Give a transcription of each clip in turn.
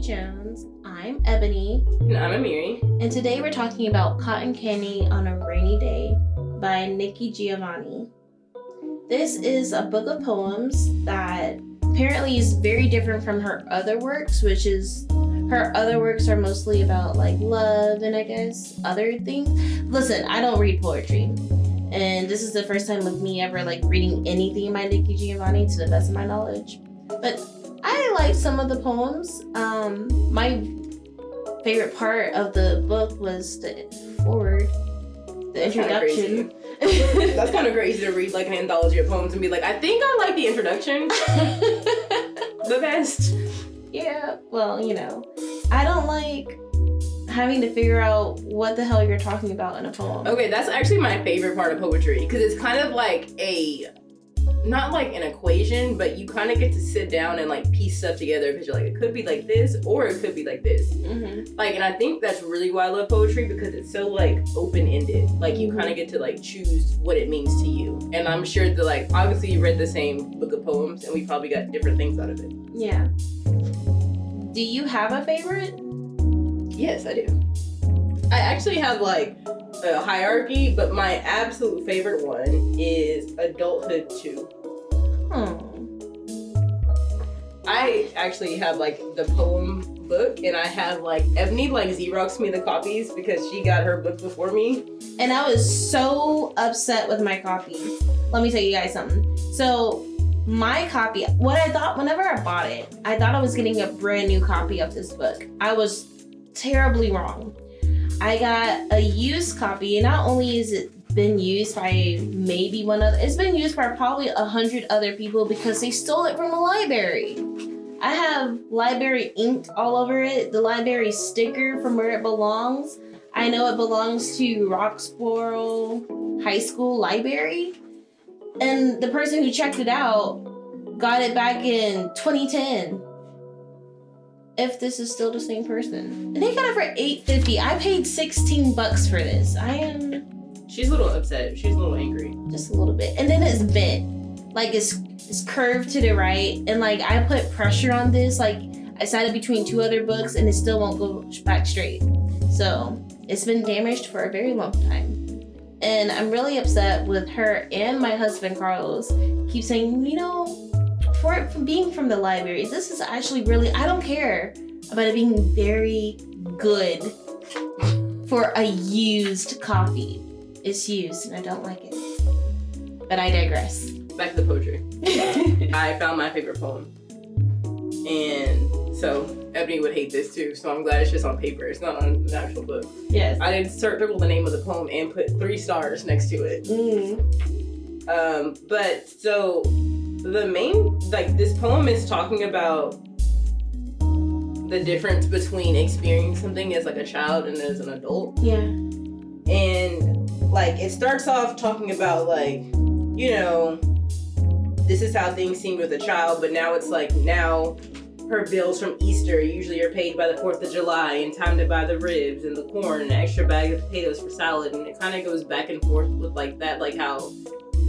Jones. I'm Ebony. And I'm Amiri. And today we're talking about Cotton Candy on a Rainy Day by Nikki Giovanni. This is a book of poems that apparently is very different from her other works, which is her other works are mostly about like love and I guess other things. Listen, I don't read poetry. And this is the first time with me ever like reading anything by Nikki Giovanni to the best of my knowledge. But I like some of the poems. Um, my favorite part of the book was the foreword, the That's kinda introduction. That's kind of crazy to read like an anthology of poems and be like, I think I like the introduction the best. yeah, well, you know, I don't like having to figure out what the hell you're talking about in a poem. Okay, that's actually my favorite part of poetry because it's kind of like a not like an equation, but you kind of get to sit down and like piece stuff together because you're like, it could be like this or it could be like this. Mm-hmm. Like, and I think that's really why I love poetry because it's so like open ended. Like, you kind of get to like choose what it means to you. And I'm sure that like obviously you read the same book of poems and we probably got different things out of it. Yeah. Do you have a favorite? Yes, I do. I actually have like a hierarchy, but my absolute favorite one is Adulthood 2. Hmm. I actually have like the poem book, and I have like Ebony like Xerox me the copies because she got her book before me. And I was so upset with my copy. Let me tell you guys something. So, my copy, what I thought, whenever I bought it, I thought I was getting a brand new copy of this book. I was terribly wrong. I got a used copy, and not only is it been used by maybe one other, it's been used by probably a hundred other people because they stole it from a library. I have library ink all over it, the library sticker from where it belongs. I know it belongs to Roxborough High School Library. And the person who checked it out got it back in 2010. If this is still the same person. They got it for 850. I paid 16 bucks for this. I am She's a little upset. She's a little angry. just a little bit. And then it's bent. Like it's it's curved to the right. And like I put pressure on this. Like I sat it between two other books and it still won't go back straight. So it's been damaged for a very long time. And I'm really upset with her and my husband Carlos. Keep saying, you know, for it from being from the library, this is actually really I don't care about it being very good for a used copy. It's used and I don't like it. But I digress. Back to the poetry. I found my favorite poem. And so Ebony would hate this too, so I'm glad it's just on paper. It's not on an actual book. yes. I did circle the name of the poem and put three stars next to it. Mm. Um, but so the main like this poem is talking about the difference between experiencing something as like a child and as an adult. Yeah. And like it starts off talking about like, you know, this is how things seemed with a child, but now it's like now her bills from Easter usually are paid by the 4th of July and time to buy the ribs and the corn and an extra bag of potatoes for salad. And it kind of goes back and forth with like that, like how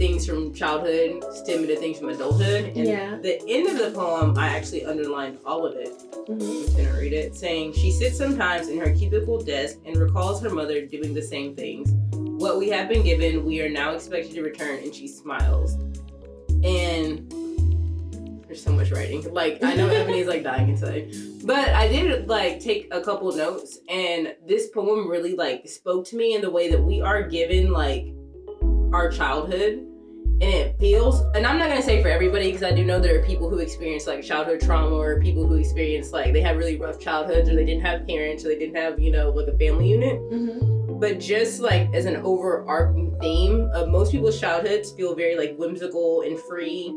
things from childhood stem into things from adulthood. And Yeah. the end of the poem, I actually underlined all of it. Mhm. I'm just gonna read it, saying, She sits sometimes in her cubicle desk and recalls her mother doing the same things. What we have been given, we are now expected to return, and she smiles. And there's so much writing. Like, I know Ebony's like dying inside. But I did like take a couple notes, and this poem really like spoke to me in the way that we are given like our childhood and it feels and i'm not going to say for everybody because i do know there are people who experience like childhood trauma or people who experience like they have really rough childhoods or they didn't have parents or they didn't have you know like a family unit Mhm. but just like as an overarching theme of most people's childhoods feel very like whimsical and free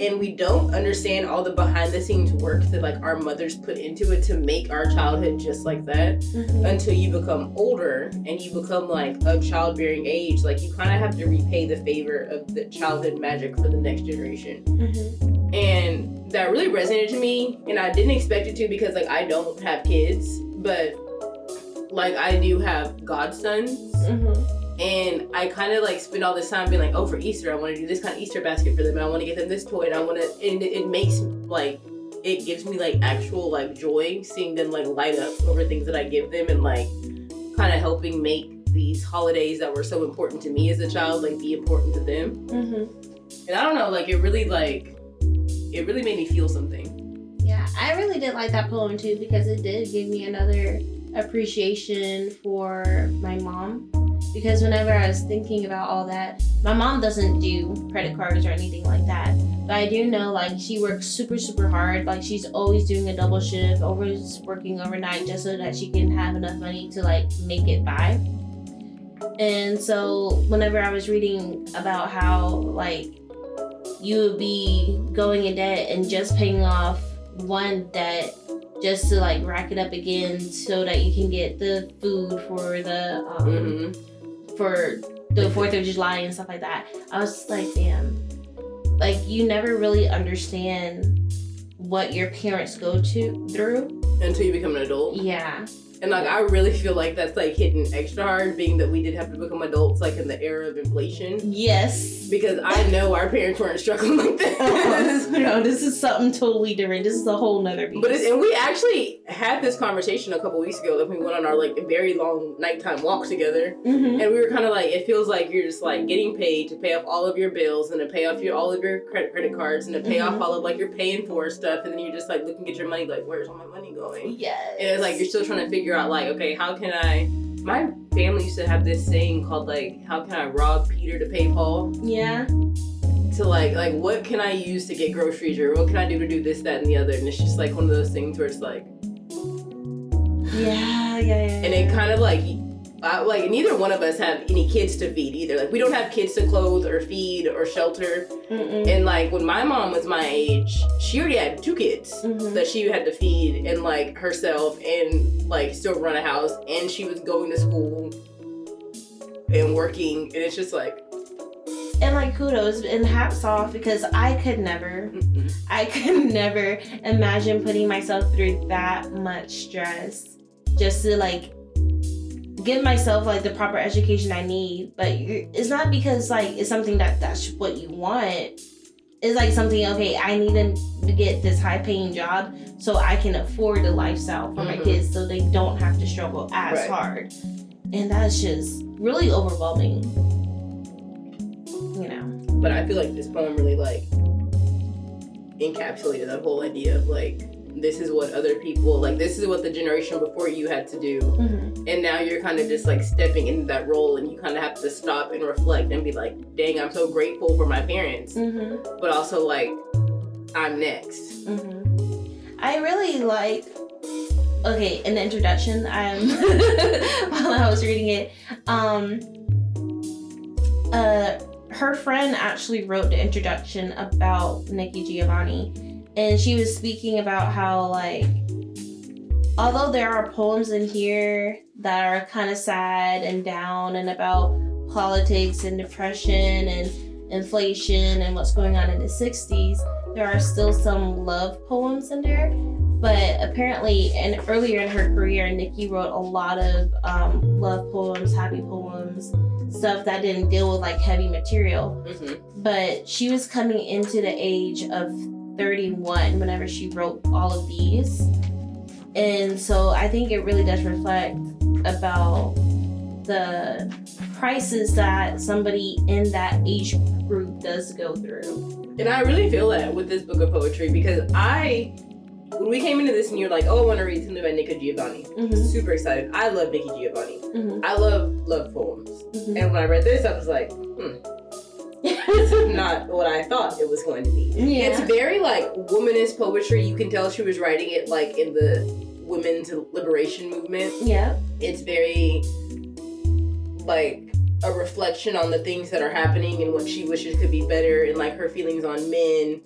and we don't understand all the behind the scenes work that like our mothers put into it to make our childhood just like that Mhm. until you become older and you become like of childbearing age like you kind of have to repay the favor of the childhood magic for the next generation Mhm. and that really resonated to me and i didn't expect it to because like i don't have kids but like i do have godsons Mhm. And I kind of like spend all this time being like, oh, for Easter, I want to do this kind of Easter basket for them, and I want to get them this toy, and I want to, and it, it makes like it gives me like actual like joy seeing them like light up over things that I give them and like kind of helping make these holidays that were so important to me as a child like be important to them. Mm-hmm. And I don't know, like it really like it really made me feel something. Yeah, I really did like that poem too because it did give me another appreciation for my mom. Because whenever I was thinking about all that, my mom doesn't do credit cards or anything like that. But I do know like she works super, super hard. Like she's always doing a double shift, always working overnight just so that she can have enough money to like make it by. And so whenever I was reading about how like you would be going in debt and just paying off one debt just to like rack it up again so that you can get the food for the um, Mm-hmm. For the Fourth of July and stuff like that. I was just like, damn, like you never really understand what your parents go to through. Until you become an adult. Yeah, And like I really feel like that's like hitting extra hard being that we did have to become adults like in the era of inflation. yes. Because I know our parents weren't struggling like this. no, this is something totally different. This is a whole nother beast. But it's, and we actually had this conversation a couple weeks ago that we went on our like very long nighttime walk together, Mhm. and we were kind of like, it feels like you're just like getting paid to pay off all of your bills and to pay off your all of your credit credit cards and to pay Mhm. off all of like your paying for stuff, and then you're just like looking at your money like, where's all my money going? Yes. And it's like you're still trying to figure out like, okay, how can I? My family used to have this saying called like, how can I rob Peter to pay Paul? Yeah. to like like what can I use to get groceries or what can I do to do this that and the other and it's just like one of those things where it's like Yeah. Yeah. Yeah. and it kind of like I, like neither one of us have any kids to feed either like we don't have kids to clothe or feed or shelter Mm-mm. and like when my mom was my age she already had two kids Mhm. that she had to feed and like herself and like still run a house and she was going to school and working and it's just like And like kudos and hats off because I could never, mm-mm. I could never imagine putting myself through that much stress just to like give myself like the proper education I need. But it's not because like it's something that that's what you want. It's like something okay. I need to get this high paying job so I can afford the lifestyle for my Mhm. kids so they don't have to struggle as Right. hard. And that's just really overwhelming. You know. But I feel like this poem really like encapsulated that whole idea of like this is what other people like this is what the generation before you had to do Mm-hmm. and now you're kind of just like stepping into that role and you kind of have to stop and reflect and be like dang i'm so grateful for my parents Mm-hmm. but also like i'm next Mm-hmm. I really like. Okay, in the introduction, i'm while I was reading it, um, uh, her friend actually wrote the introduction about Nikki Giovanni, and she was speaking about how like, although there are poems in here that are kind of sad and down and about politics and depression and inflation and what's going on in the 60s there are still some love poems in there. But apparently and earlier in her career nikki wrote a lot of um, love poems happy poems stuff that didn't deal with like heavy material. Hmm but she was coming into the age of 31 whenever she wrote all of these. And so i think it really does reflect about the crisis that somebody in that age group does go through. And i really feel that with this book of poetry because i when we came into this and you're like oh i want to read something by Nikki giovanni. Mhm, super excited. I love nikki giovanni. Mhm, i love love poems. Mhm. And when I read this, I was like, hmm, this is not what I thought it was going to be. Yeah. It's very like womanist poetry. You can tell she was writing it like in the women's liberation movement. yeah It's very like a reflection on the things that are happening and what she wishes could be better and like her feelings on men.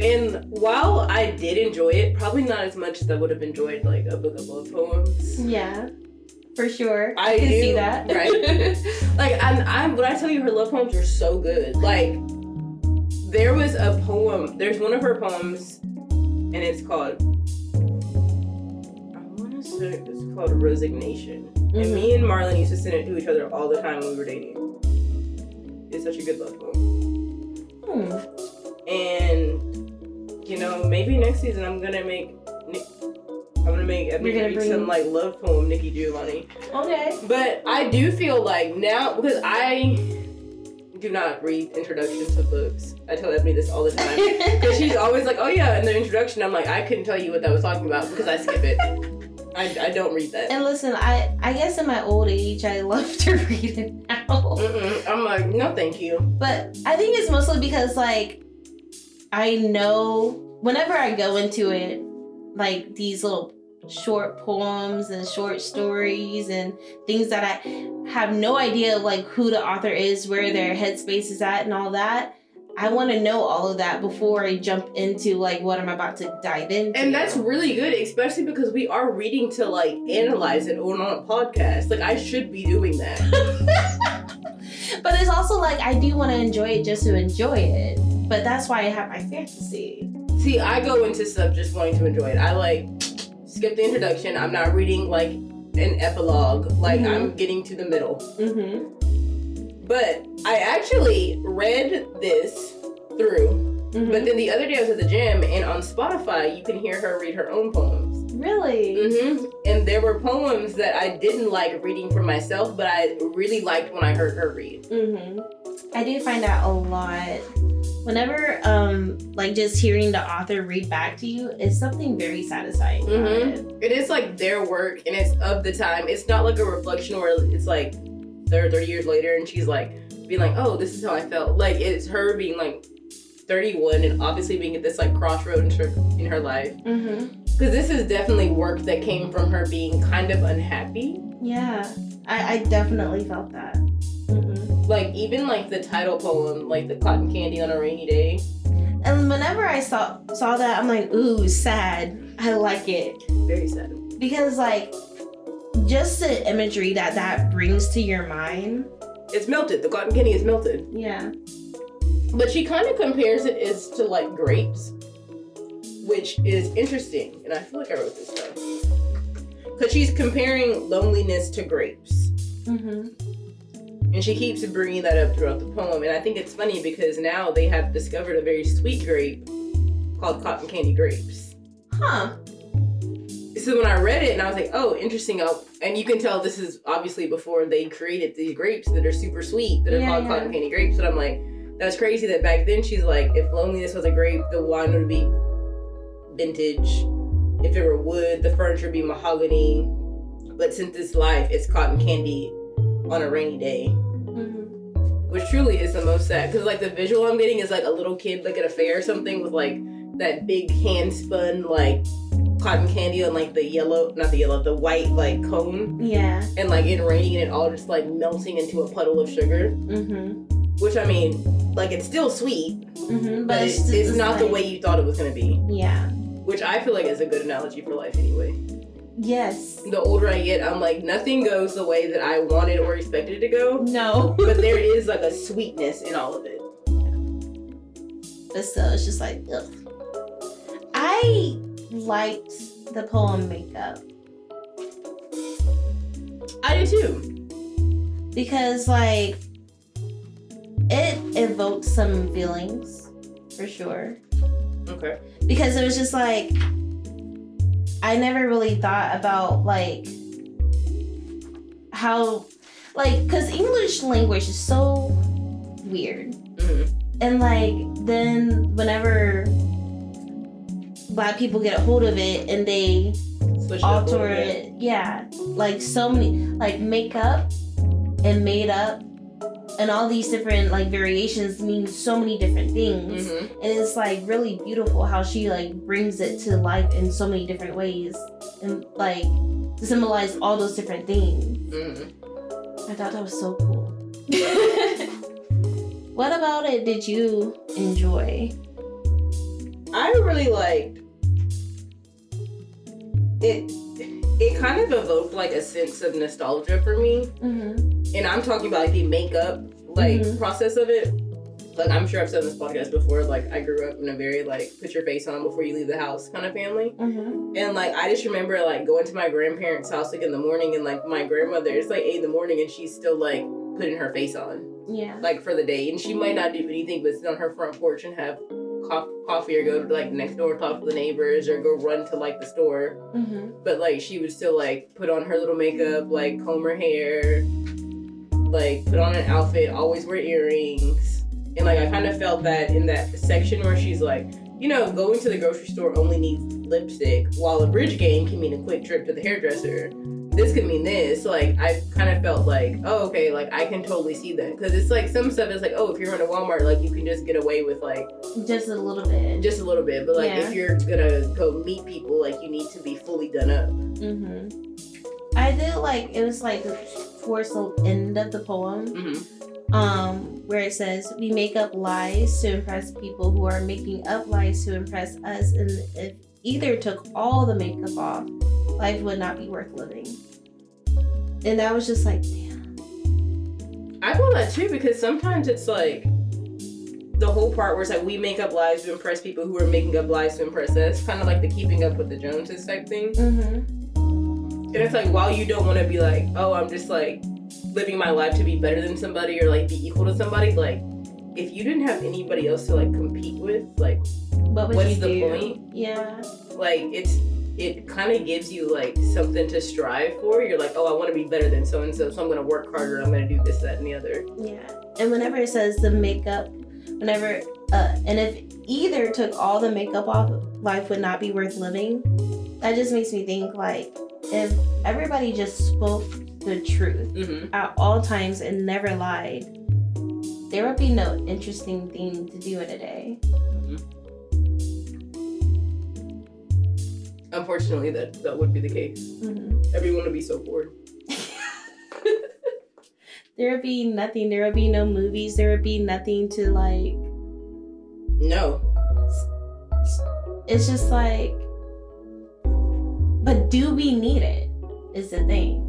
And while I did enjoy it, probably not as much as I would have enjoyed like a book of love poems. yeah for sure I can do, see that right? Like I'm, I'm when I tell you her love poems are so good. Like there was a poem. There's one of her poems, and it's called. I want to say it's called Resignation. And Mhm. me and Marlon used to send it to each other all the time when we were dating. It's such a good love poem. Hmm. And you know, maybe next season I'm gonna make. I'm gonna make I'm You're gonna read some like love poem Nikki Giovanni. Okay. But I do feel like now because I do not read introductions to books. I tell Ebony this all the time. Because she's always like, oh yeah, in the introduction, I'm like, I couldn't tell you what that was talking about because I skip it. I, I don't read that. and listen, I I guess in my old age, I love to read it now. Mm-mm. I'm like, no, thank you. But I think it's mostly because like I know whenever I go into it, like these little short poems and short stories and things that I have no idea like who the author is, where their headspace is at, and all that. I want to know all of that before I jump into like what I'm about to dive into. And that's really good, especially because we are reading to like analyze it on a podcast. Like, I should be doing that. but it's also like I do want to enjoy it just to enjoy it. But that's why I have my fantasy. See, I go into stuff just wanting to enjoy it. I like skip the introduction. I'm not reading like an epilogue. Like, Mhm. I'm getting to the middle. Mm-hmm. But I actually read this through. Mm-hmm. But then the other day I was at the gym, and on Spotify, you can hear her read her own poems. really? hmm And there were poems that I didn't like reading for myself, but I really liked when I heard her read. Mm-hmm. I do find that a lot. Whenever, um, like just hearing the author read back to you is something very satisfying. Mhm. it. It is like their work, and it's of the time. It's not like a reflection where it's like 30, 30 years later, and she's like being like, "Oh, this is how I felt." Like it's her being like 31 and obviously being at this like crossroad in her, in her life. Mm-hmm. Because this is definitely work that came from her being kind of unhappy. Yeah, I, I definitely felt that. Like even like the title poem, like the cotton candy on a rainy day. And whenever I saw saw that, I'm like, ooh, sad. I like it Very sad. because like just the imagery that that brings to your mind. It's melted. The cotton candy is melted. Yeah. But she kind of compares it is to like grapes, which is interesting. And I feel like I wrote this down. Because she's comparing loneliness to grapes. Mm-hmm. And she keeps bringing that up throughout the poem. And I think it's funny because now they have discovered a very sweet grape called cotton candy grapes. Huh. So when I read it and I was like, oh, interesting. Oh, and you can tell this is obviously before they created these grapes that are super sweet that are Yeah, called yeah. cotton candy grapes. But I'm like, that's crazy that back then she's like, if loneliness was a grape, the wine would be vintage. If it were wood, the furniture would be mahogany. But since it's life, it's cotton candy on a rainy day. Which truly is the most sad. Because like the visual I'm getting is like a little kid like at a fair or something with like that big hand spun like cotton candy on like the yellow not the yellow, the white like cone Yeah. and like it raining and it all just like melting into a puddle of sugar. Mm-hmm. Which I mean, like it's still sweet, Mm-hmm. but, it's, it's, not the way you thought it was gonna be. Yeah. Which I feel like is a good analogy for life anyway. Yes. The older I get, I'm like nothing goes the way that I wanted or expected it to go. No. But there is like a sweetness in all of it. but still, it's just like, ugh. I liked the poem Makeup I do too. because, like, it evoked some feelings for sure. Okay. Because it was just like, I never really thought about, like, how, like, because English language is so weird. hmm And like then whenever black people get a hold of it and they Switch it up a little alter bit. it, yeah, like so many like makeup and made up and all these different like variations mean so many different things. Mhm. And it's like really beautiful how she like brings it to life in so many different ways and like to symbolize all those different things. Mhm. I thought that was so cool. what about it did you enjoy? I really liked it. It kind of evoked like a sense of nostalgia for me, Mm-hmm. and I'm talking about like the makeup like Mhm. process of it. Like I'm sure I've said this podcast before. Like I grew up in a very like put your face on before you leave the house kind of family. Mm-hmm. And like I just remember like going to my grandparents' house like in the morning and like my grandmother it's like eight in the morning and she's still like putting her face on Yeah. like for the day and she might not do anything but sit on her front porch and have co- coffee or go to like next door talk to the neighbors or go run to like the store. Mm-hmm. but like she would still like put on her little makeup like comb her hair like put on an outfit always wear earrings. And like i kind of felt that in that section where she's like you know going to the grocery store only needs lipstick while a bridge game can mean a quick trip to the hairdresser this could mean this like i kind of felt like oh okay like i can totally see that because it's like some stuff is like oh if you're in a walmart like you can just get away with like Just a little bit. just a little bit but like Yeah. if you're gonna go meet people like you need to be fully done up Mm-hmm. I did like it was like towards the end of the poem, mm-hmm. um, where it says we make up lies to impress people who are making up lies to impress us, and if either took all the makeup off, life would not be worth living. And that was just like, damn. I feel that too because sometimes it's like the whole part where it's like we make up lies to impress people who are making up lies to impress us, kind of like the keeping up with the Joneses type thing. Mm-hmm. And it's like while you don't want to be like, oh, I'm just like living my life to be better than somebody or like be equal to somebody, like if you didn't have anybody else to like compete with, like What What's the do? point? Yeah. like it's it kind of gives you like something to strive for. You're like, oh, I want to be better than so and so, so I'm gonna work harder. I'm gonna do this, that, and the other. Yeah. And whenever it says the makeup, whenever, uh, and if either took all the makeup off, life would not be worth living. That just makes me think like if everybody just spoke the truth Mm-hmm. at all times and never lied, there would be no interesting thing to do in a day. Unfortunately, that that would be the case. hmm Everyone would be so bored. There would be nothing. There would be no movies. There would be nothing to like. No. It's just like. But do we need it? Is the thing.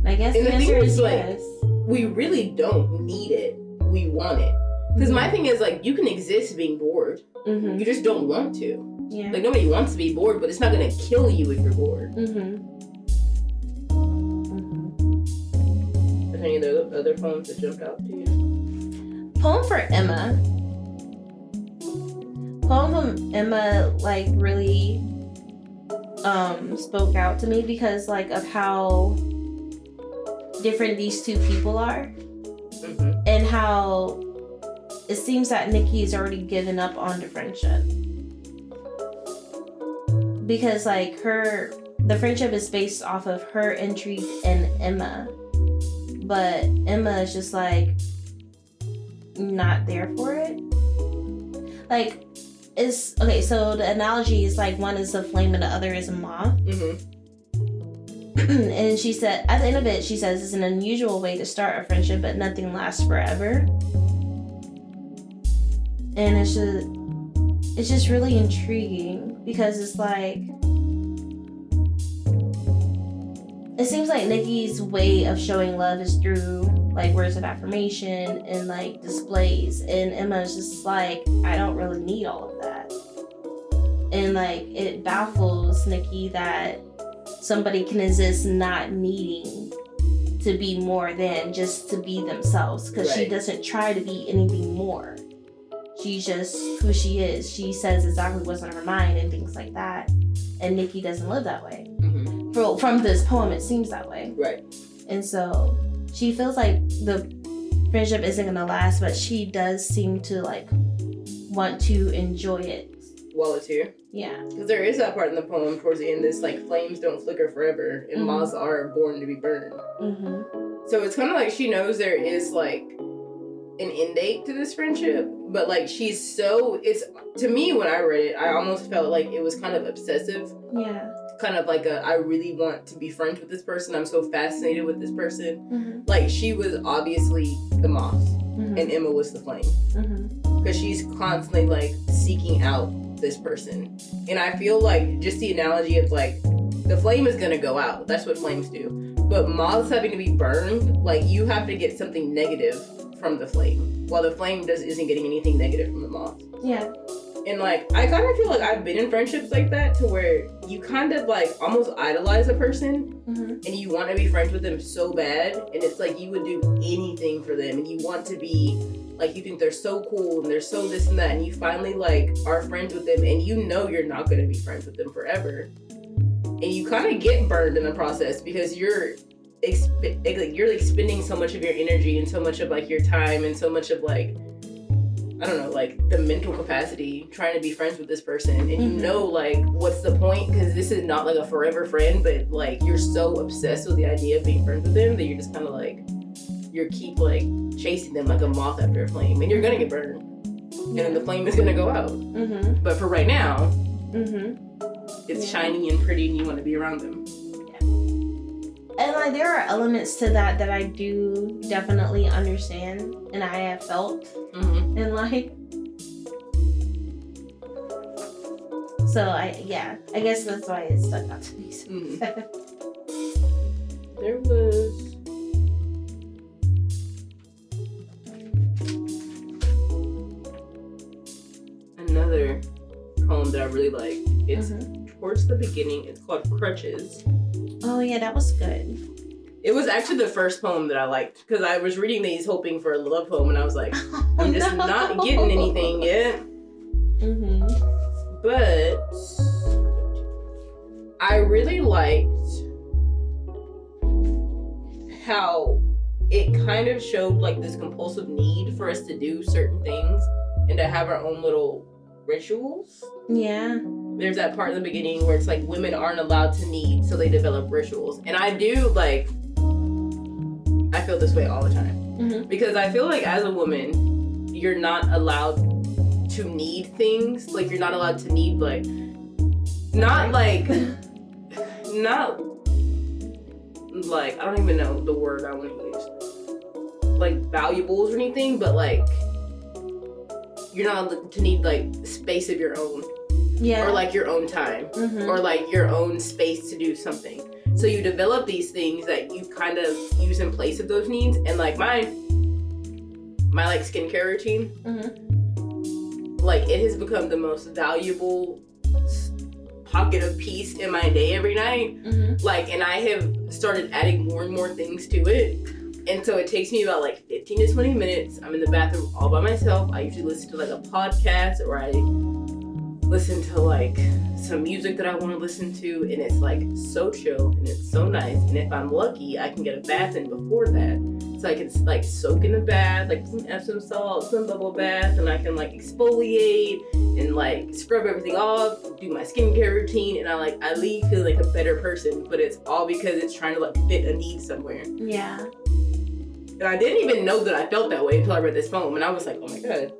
And I guess And the the answer is, is like, yes. We really don't need it. We want it. Because my thing is like you can exist being bored. Hmm You just don't want to. Yeah. Like nobody wants to be bored, but it's not gonna kill you if you're bored. Mm-hmm. There any other other poems that jumped out to you? Poem for Emma. Poem from Emma like really um spoke out to me because like of how different these two people are Mm-hmm. and how it seems that Nikki has already given up on the friendship. Because like her the friendship is based off of her intrigue in Emma. But Emma is just like not there for it. Like it's okay, so the analogy is like one is a flame and the other is a moth. Mm-hmm. and she said at the end of it she says it's an unusual way to start a friendship but nothing lasts forever and it's just it's just really intriguing because it's like it seems like nikki's way of showing love is through like words of affirmation and like displays. And emma's just like i don't really need all of that. And like it baffles nikki that somebody can exist not needing to be more than just to be themselves because she doesn't try to be anything more she's just who she is she says exactly what's on her mind and things like that and nikki doesn't live that way Mm-hmm. Fro- from this poem it seems that way Right. and so she feels like the friendship isn't gonna last but she does seem to like want to enjoy it While it's here. yeah Because there is that part in the poem towards the end that's like flames don't flicker forever and Mhm. moths are born to be burned. hmm So it's kind of like she knows there is like an end date to this friendship, but like she's so it's to me when I read it, I almost felt like it was kind of obsessive, yeah kind of like a I really want to be friends with this person. I'm so fascinated with this person. hmm Like she was obviously the moth hmm and Emma was the flame because she's constantly like seeking out this person. And I feel like just the analogy of like the flame is gonna go out. That's what flames do. But moths having to be burned, like you have to get something negative from the flame, while the flame does isn't getting anything negative from the moth. yeah And like I kind of feel like I've been in friendships like that to where you kind of like almost idolize a person Mm-hmm. and you want to be friends with them so bad and it's like you would do anything for them and you want to be like you think they're so cool and they're so this and that and you finally like are friends with them and you know you're not going to be friends with them forever and you kind of get burned in the process because you're exp- like you're like spending so much of your energy and so much of like your time and so much of like I don't know, like the mental capacity trying to be friends with this person, and you Mhm. know, like, what's the point? Because this is not like a forever friend, but like you're so obsessed with the idea of being friends with them that you're just kind of like, you're keep like chasing them like a moth after a flame, and you're gonna get burned, and then the flame is gonna go out. Mm-hmm. But for right now, Mm-hmm. it's Yeah. shiny and pretty, and you want to be around them. There are elements to that that I do definitely understand and I have felt Mm-hmm. in life. So I yeah, I guess that's why it stuck out to me. So Mhm. There was. Another poem that I really like. It's Mhm. towards the beginning. It's called Crutches. Oh yeah, that was good. It was actually the first poem that I liked because I was reading these hoping for a love poem and I was like, I'm just not getting anything yet. Mm-hmm. But I really liked how it kind of showed like this compulsive need for us to do certain things and to have our own little rituals. Yeah. There's that part in the beginning where it's like women aren't allowed to need, so they develop rituals. And I do like, I feel this way all the time Mm-hmm. because I feel like as a woman, you're not allowed to need things. Like you're not allowed to need like not like not like I don't even know the word I want to use. Like valuables or anything, but like you're not allowed to need like space of your own Yeah. or like your own time mm-hmm. or like your own space to do something. So you develop these things that you kind of use in place of those needs. And like my my like skincare routine, mm-hmm. like it has become the most valuable pocket of peace in my day every night. Mm-hmm. Like, and I have started adding more and more things to it. And so it takes me about like 15 to 20 minutes. I'm in the bathroom all by myself. I usually listen to like a podcast or I listen to like some music that I want to listen to. And it's like so chill and it's so nice. And if I'm lucky, I can get a bath in before that. So I can like soak in the bath, like some Epsom salt, some bubble bath, and I can like exfoliate and like scrub everything off, do my skincare routine, and I like I leave feeling like a better person. But it's all because it's trying to like fit a need somewhere. Yeah. And I didn't even know that I felt that way until I read this poem, and I was like, oh my god,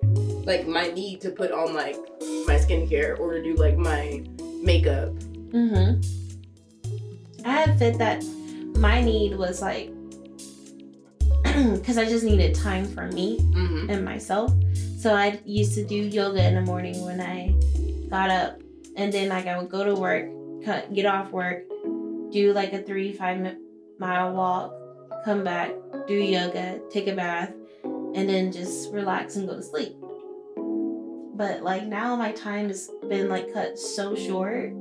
like my need to put on like my skincare or to do like my makeup. Mm-hmm. I had fit that my need was like because I just needed time for me Mm-hmm. and myself. So I used to do yoga in the morning when I got up, and then like I would go to work, cut, get off work, do like a three five mile walk, come back, do yoga, take a bath, and then just relax and go to sleep. But like now my time has been like cut so short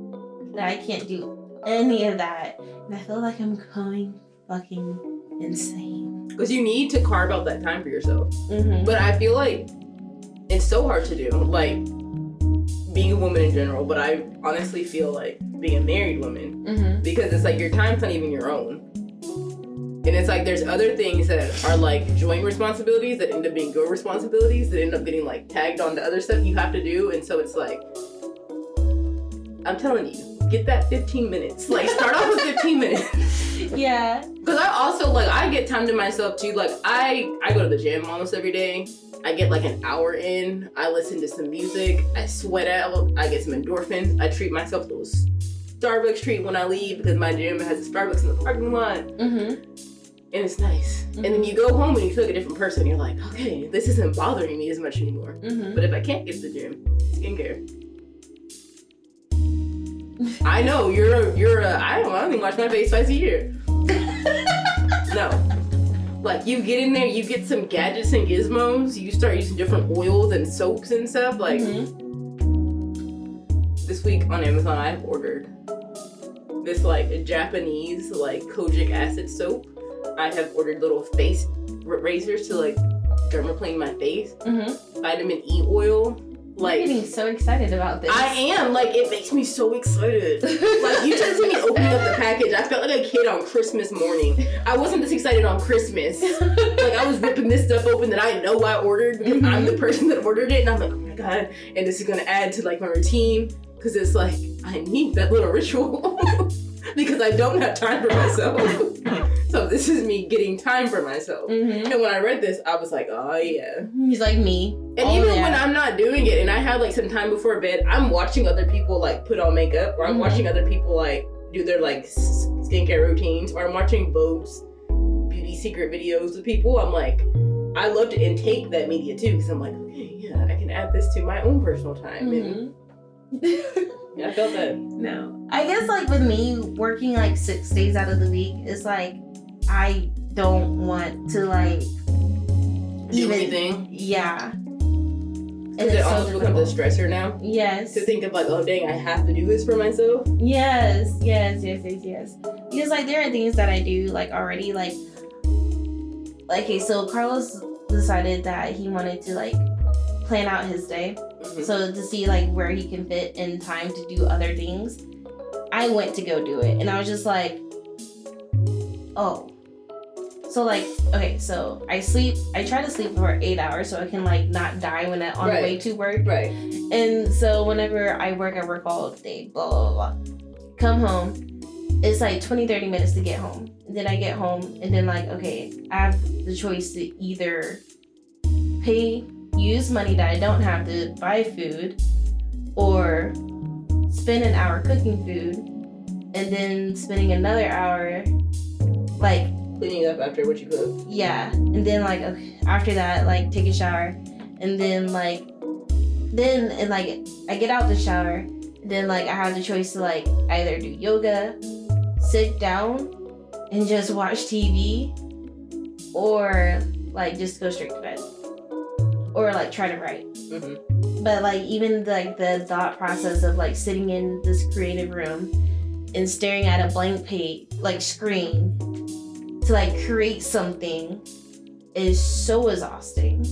that I can't do any of that, and I feel like I'm going fucking insane. Because you need to carve out that time for yourself. Mm-hmm. But I feel like it's so hard to do, like being a woman in general. But I honestly feel like being a married woman Mm-hmm. because it's like your time's not even your own. And it's like there's other things that are like joint responsibilities that end up being your responsibilities that end up getting like tagged on to other stuff you have to do. And so it's like, I'm telling you, get that 15 minutes. Like start off with 15 minutes. Yeah. Cause I also like I get time to myself too. Like I I go to the gym almost every day. I get like an hour in. I listen to some music. I sweat out. I get some endorphins. I treat myself to a Starbucks treat when I leave because my gym has a Starbucks in the parking lot, mm-hmm. And Mm-hmm. it's nice. And then you go home and you feel like a different person. You're like, okay, this isn't bothering me as much anymore. Mm-hmm. But if I can't get to the gym, skincare. I know you're a, you're a, I don't I only wash my face twice a year. no. Like you get in there, you get some gadgets and gizmos, you start using different oils and soaps and stuff. Like Mhm. this week on Amazon, I've ordered this like Japanese like kojic acid soap. I have ordered little face razors to like dermaplane my face. Mm-hmm. Vitamin E oil. Like, Like getting so excited about this. I am like it makes me so excited. like you just see me opening up the package. I felt like a kid on Christmas morning. I wasn't this excited on Christmas. like I was ripping this stuff open that I know I ordered because Mhm. I'm the person that ordered it, and I'm like, oh my god, and this is gonna add to like my routine because it's like I need that little ritual because I don't have time for myself. So this is me getting time for myself. hmm And when I read this, I was like, oh yeah. He's like me. And Oh, even yeah. when I'm not doing it and I have like some time before bed, I'm watching other people like put on makeup or I'm Mhm. watching other people like do their like s- skincare routines or I'm watching Vogue's beauty secret videos of people. I'm like, I love to intake that media too because I'm like, okay, yeah, I can add this to my own personal time. And Mhm. yeah, I felt that. no. I guess like with me working like six days out of the week, it's like I don't want to like Do Even- anything. yeah. Because it almost becomes a stressor now. Yes. To think of like, oh dang, I have to do this for myself. Yes, yes, yes, yes, yes. Because like there are things that I do like already like like okay, so Carlos decided that he wanted to like plan out his day. Mhm. So to see like where he can fit in time to do other things. I went to go do it and I was just like oh. So like okay, so I sleep I try to sleep for eight hours so I can like not die when I on the way to work. Right. And so whenever I work, I work all day, blah, blah, blah. Come home, it's like 20, 30 minutes to get home. And then I get home, and then, like, okay, I have the choice to either pay, use money that I don't have to buy food, or spend an hour cooking food, and then spending another hour, like, Cleaning up after what you cook. yeah and then like okay, after that like take a shower and then like then and like i get out the shower then like i have the choice to like either do yoga sit down and just watch tv or like just go straight to bed or like try to write hmm but like even like the thought process of like sitting in this creative room and staring at a blank page like screen to like create something is so exhausting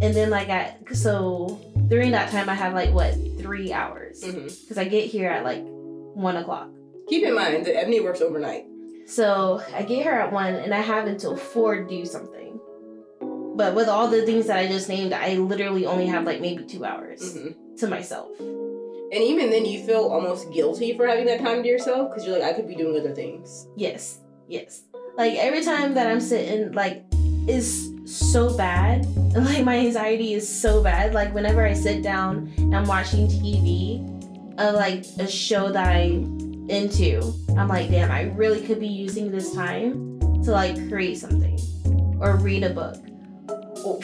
and then like i so during that time i have like what three hours because i get here at like one o'clock Keep in mind that Ebony works overnight. so I get her at one, and I have until four to do something. But with all the things that I just named, I literally only have like maybe two hours hmm to myself. And even then, you feel almost guilty for having that time to yourself because you're like, I could be doing other things. Yes, yes. Like every time that I'm sitting, like, is so bad. Like my anxiety is so bad. Like whenever I sit down and I'm watching TV, of uh, like a show that I'm into, I'm like, damn, I really could be using this time to like create something or read a book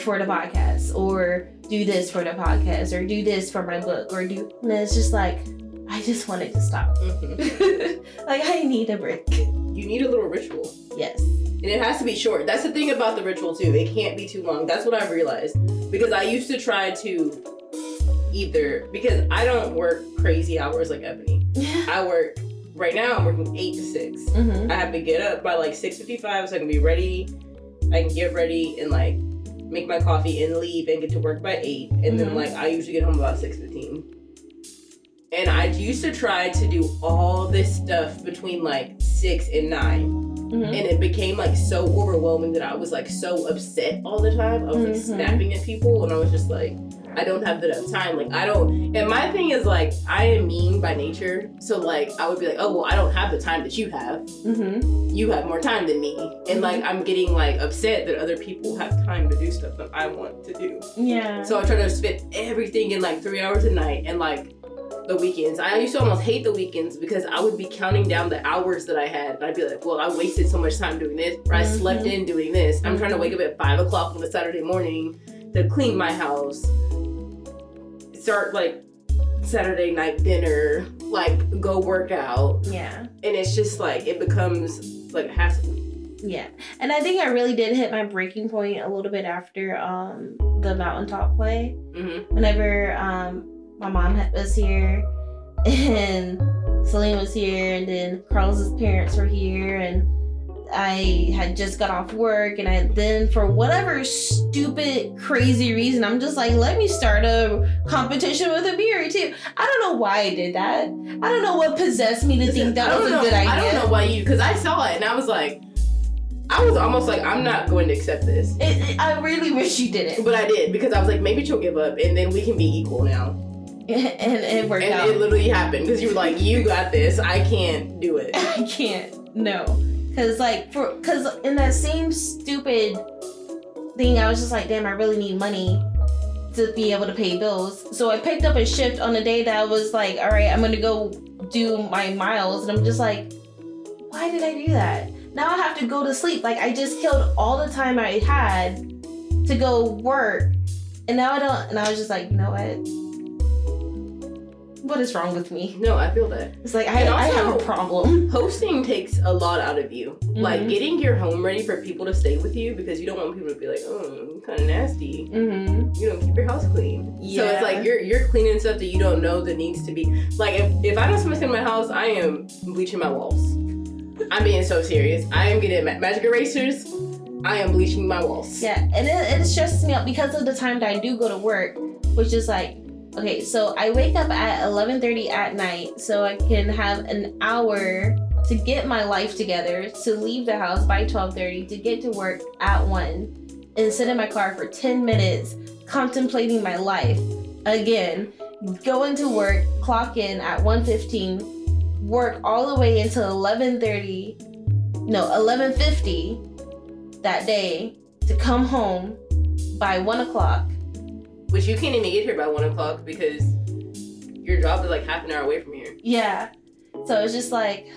for the podcast or do this for the podcast or do this for my book or do and it's just like I just wanted to stop. Mhm. like I need a break. You need a little ritual. Yes. And it has to be short. That's the thing about the ritual, too. It can't be too long. That's what I've realized. Because I used to try to either, because I don't work crazy hours like Ebony. Yeah. I work, right now, I'm working 8 to 6. hmm I have to get up by like 6.55 so I can be ready. I can get ready and like make my coffee and leave and get to work by 8. And then Mhm. like I usually get home about 6.15. And I used to try to do all this stuff between like 6 and 9 hmm and it became like so overwhelming that I was like so upset all the time. I was like Mhm. snapping at people, and I was just like, I don't have enough time. Like I don't. And my thing is like I am mean by nature, so like I would be like, oh well, I don't have the time that you have. hmm You have more time than me, and like I'm getting like upset that other people have time to do stuff that I want to do. Yeah. So I try to fit everything in like three hours a night, and like the weekends. I used to almost hate the weekends because I would be counting down the hours that I had. And I'd be like, well, I wasted so much time doing this, or I slept Mhm. in doing this. I'm trying to wake up at five o'clock on a Saturday morning to clean my house, start like Saturday night dinner, like go work out. yeah. And it's just like, it becomes like a hassle. Yeah. And I think I really did hit my breaking point a little bit after um the mountaintop play. hmm Whenever um my mom was here, and Celine was here, and then Carlos's parents were here, and I had just got off work, and I then for whatever stupid, crazy reason, I'm just like, let me start a competition with a beer too. I don't know why I did that. I don't know what possessed me to think that was don't a know. good idea. I don't know why you, because I saw it and I was like, I was almost like, I'm not going to accept this. It, it- I really wish you didn't, But I did because I was like, maybe she'll give up and then we can be equal now. and it worked out. And out. it literally happened because you were like, you got this. I can't do it. I can't. No, because like for because in that same stupid thing, I was just like, damn, I really need money to be able to pay bills. So I picked up a shift on a day that I was like, all right, I'm gonna go do my miles, and I'm just like, why did I do that? Now I have to go to sleep. Like I just killed all the time I had to go work, and now I don't. And I was just like, you know what? What is wrong with me? No, I feel that. It's like I, And I have a problem. Hosting takes a lot out of you. Like Mhm. getting your home ready for people to stay with you because you don't want people to be like, oh, kind of nasty. Mm-hmm. You don't keep your house clean. Yeah. So it's like you're you're cleaning stuff that you don't know that needs to be. Like if, if I know somebody's in my house, I am bleaching my walls. I'm being so serious. I am getting ma- magic erasers. I am bleaching my walls. Yeah, and it, it stresses me out because of the time that I do go to work, which is like, okay, so I wake up at 11:30 at night, so I can have an hour to get my life together, to leave the house by 12:30, to get to work at one, and sit in my car for 10 minutes contemplating my life. Again, go into work, clock in at 1:15, work all the way until 11:30, no 11:50 that day to come home by one o'clock. Which you can't even get here by one o'clock because your job is like half an hour away from here. Yeah. So it's just like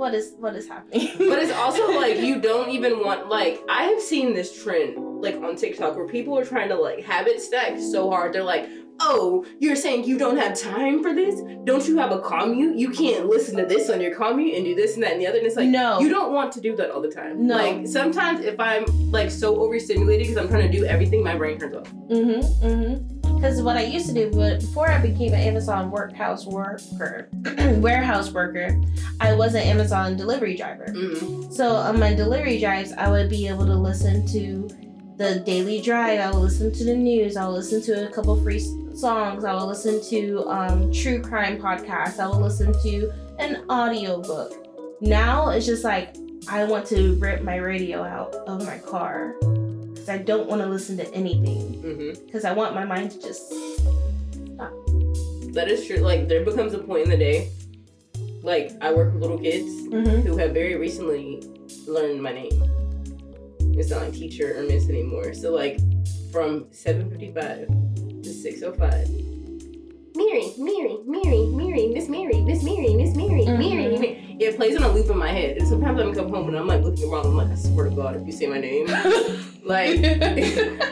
what is what is happening? But it's also like you don't even want like I have seen this trend like on TikTok where people are trying to like habit stack so hard. They're like, oh, you're saying you don't have time for this? Don't you have a commute? You can't listen to this on your commute and do this and that and the other. And it's like no. you don't want to do that all the time. No. Like sometimes if I'm like so overstimulated because I'm trying to do everything, my brain turns off. Mm-hmm. Mm-hmm. Because what I used to do, but before I became an Amazon workhouse worker, warehouse worker, I was an Amazon delivery driver. Mm-hmm. So on my delivery drives, I would be able to listen to the daily drive. I will listen to the news. I will listen to a couple free songs. I will listen to um, true crime podcasts. I will listen to an audiobook. Now it's just like I want to rip my radio out of my car because I don't want to listen to anything Mm-hmm. because I want my mind to just. stop. That is true. Like there becomes a point in the day, like I work with little kids Mm-hmm. who have very recently learned my name. It's not like teacher or miss anymore. So like from 7:55 to 6:05. Mary, Mary, Mary, Mary, Miss Mary, Miss Mary, Miss Mary, Mhm. Mary, Mary. It plays on a loop in my head. And sometimes I come home and I'm like looking around. I'm like, I swear to God, if you say my name, like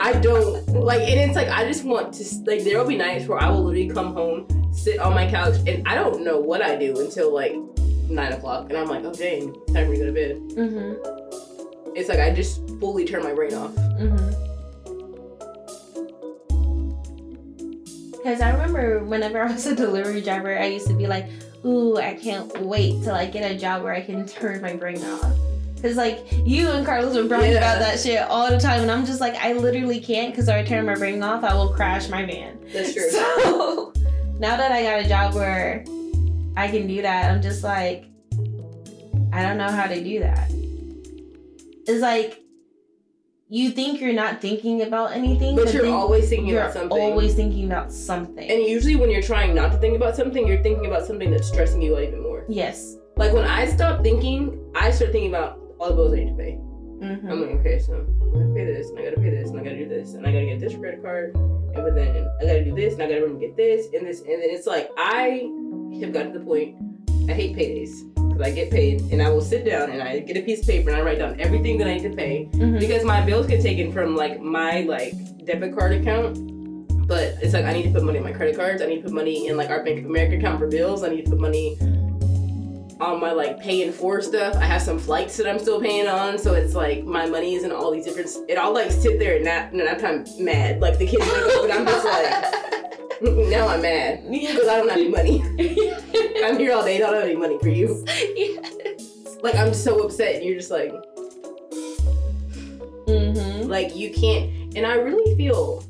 I don't like, and it's like I just want to like. There will be nights where I will literally come home, sit on my couch, and I don't know what I do until like nine o'clock, and I'm like, oh dang, time for me to go to bed. mm-hmm. It's like I just fully turn my brain off. Mm-hmm. Because I remember whenever I was a delivery driver, I used to be like, ooh, I can't wait to like get a job where I can turn my brain off. Because, like, you and Carlos were bragging Yeah. about that shit all the time. And I'm just like, I literally can't because if I turn my brain off, I will crash my van. That's true. So now that I got a job where I can do that, I'm just like, I don't know how to do that. It's like you think you're not thinking about anything, but you're always thinking you're about something. always thinking about something. and usually when you're trying not to think about something, you're thinking about something that's stressing you out even more. yes. Like when I stop thinking, I start thinking about all the bills I need to pay. hmm I'm like, okay, so I'm gonna pay this, and I gotta pay this, and I gotta do this, and I gotta get this credit card, and but then I gotta do this, and I gotta remember to get this, and this, and then it's like I have gotten to the point. I hate paydays I get paid, and I will sit down and I get a piece of paper and I write down everything that I need to pay hmm because my bills get taken from like my like debit card account. But it's like I need to put money in my credit cards. I need to put money in like our Bank of America account for bills. I need to put money on my like paying for stuff. I have some flights that I'm still paying on, so it's like my money is in all these different. It all like sit there and nap and I'm mad. Like the kids wake up and I'm just like, now I'm mad because I don't have any money. I'm here all day, don't have any money for you. yes. Like I'm so upset, and you're just like, Mm-hmm. like you can't. And I really feel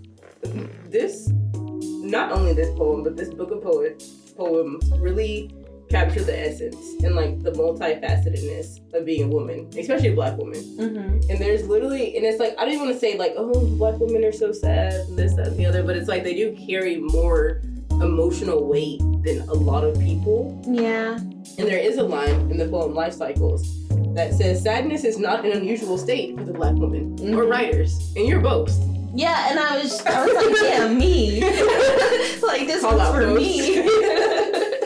this, not only this poem, but this book of poet poems really capture the essence and like the multifacetedness of being a woman, especially a black woman. Mm-hmm. And there's literally, and it's like I don't even want to say like, oh, black women are so sad, and this, that, and the other, but it's like they do carry more emotional weight than a lot of people. Yeah. And there is a line in the poem Life Cycles that says, Sadness is not an unusual state for the black woman or Mhm. writers. And you're both. Yeah, and I was, I was like, yeah, me. like this Call was for folks. me.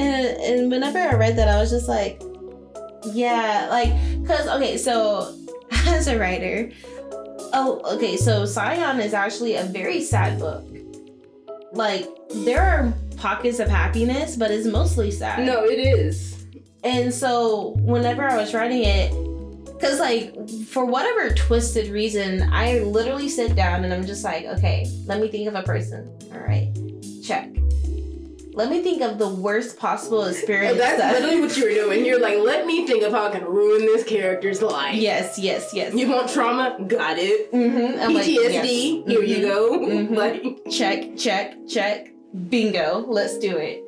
and and whenever I read that, I was just like, yeah, like, cause okay, so as a writer, oh, okay, so Scion is actually a very sad book. Like there are pockets of happiness, but it's mostly sad. No, it is. And so whenever I was writing it, because like for whatever twisted reason, I literally sit down and I'm just like, okay, let me think of a person. All right, check. Let me think of the worst possible experience. That's that- literally what you were doing. You're like, let me think of how I can ruin this character's life. Yes, yes, yes. You want trauma? Got it. Mm-hmm. I'm like, PTSD? yes. Here you Mhm. go. Mhm. Like, Check, check, check. Bingo. Let's do it.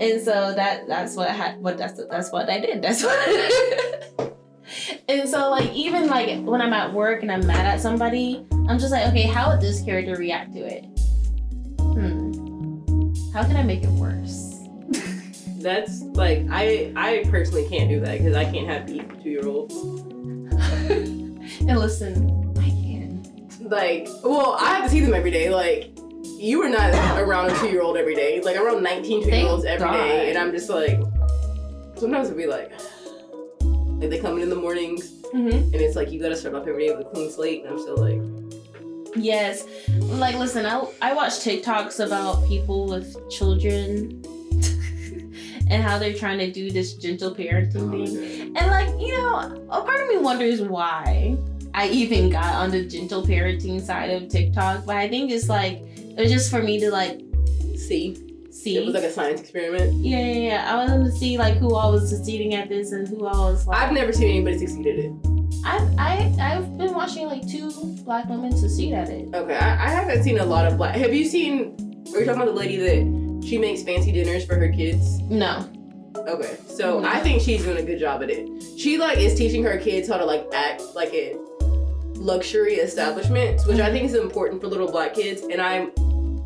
And so that that's what I had. What that's that's what I did. That's what. and so like even like when I'm at work and I'm mad at somebody, I'm just like, okay, how would this character react to it? How can I make it worse? that's like, I I personally can't do that because I can't have beef with two year olds. and listen, I can. Like, well, I have to see them every day. Like, you are not around a two year old every day. Like, around 19 two year olds every day, God. And I'm just like, sometimes it'd be like, like they come in in the mornings Mm-hmm. and it's like, you gotta start off every day with a clean slate. And I'm still like, Yes. Like, listen, I, I watch TikToks about people with children and how they're trying to do this gentle parenting oh, thing. And, like, you know, a part of me wonders why I even got on the gentle parenting side of TikTok. But I think it's like, it was just for me to, like, see, see. it was like a science experiment. yeah, yeah, yeah. I wanted to see, like, who all was succeeding at this and who all was, like. I've never seen anybody succeed at it. I've, I, I've been watching, like, two black women succeed at it. Okay, I, I haven't seen a lot of black. Have you seen? Are you talking about the lady that she makes fancy dinners for her kids? No. Okay, so No. I think she's doing a good job at it. She like is teaching her kids how to like act like at luxury establishments, which I mm-hmm. think is important for little black kids. And I'm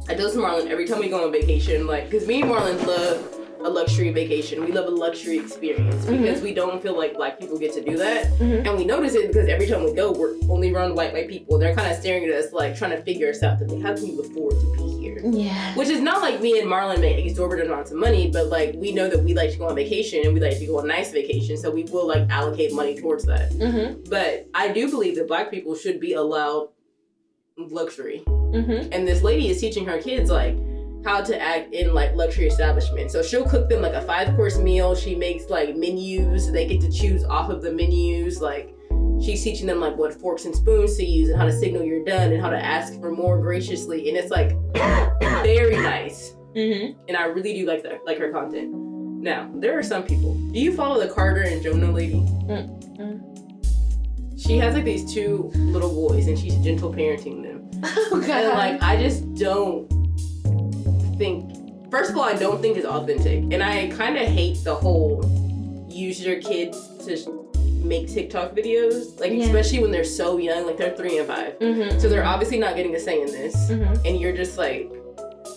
I tell this to Marlon every time we go on vacation, like because me and Marlon love a luxury vacation. We love a luxury experience because we don't feel like black people get to do that. Mhm. And we notice it because every time we go, we're only around white white people. They're kind of staring at us like trying to figure us out. That like, how can you afford to be here? Yeah. Which is not like me and Marlon make exorbitant amounts of money, but like we know that we like to go on vacation and we like to go on nice vacation, so we will like allocate money towards that. Mm-hmm. But I do believe that black people should be allowed luxury. Mm-hmm. And this lady is teaching her kids like how to act in like luxury establishments. So she'll cook them like a five course meal. She makes like menus. They get to choose off of the menus. Like she's teaching them like what forks and spoons to use and how to signal you're done and how to ask for more graciously. And it's like very nice. Mm-hmm. And I really do like that, like her content. Now there are some people. Do you follow the Carter and Jonah lady? Mm-mm. She has like these two little boys and she's gentle parenting them. Oh god. And like I just don't think first of all I don't think it's authentic. And I kinda hate the whole use your kids to sh- make TikTok videos. Like Yeah. especially when they're so young, like they're three and five. mm-hmm. So they're obviously not getting a say in this. Mm-hmm. And you're just like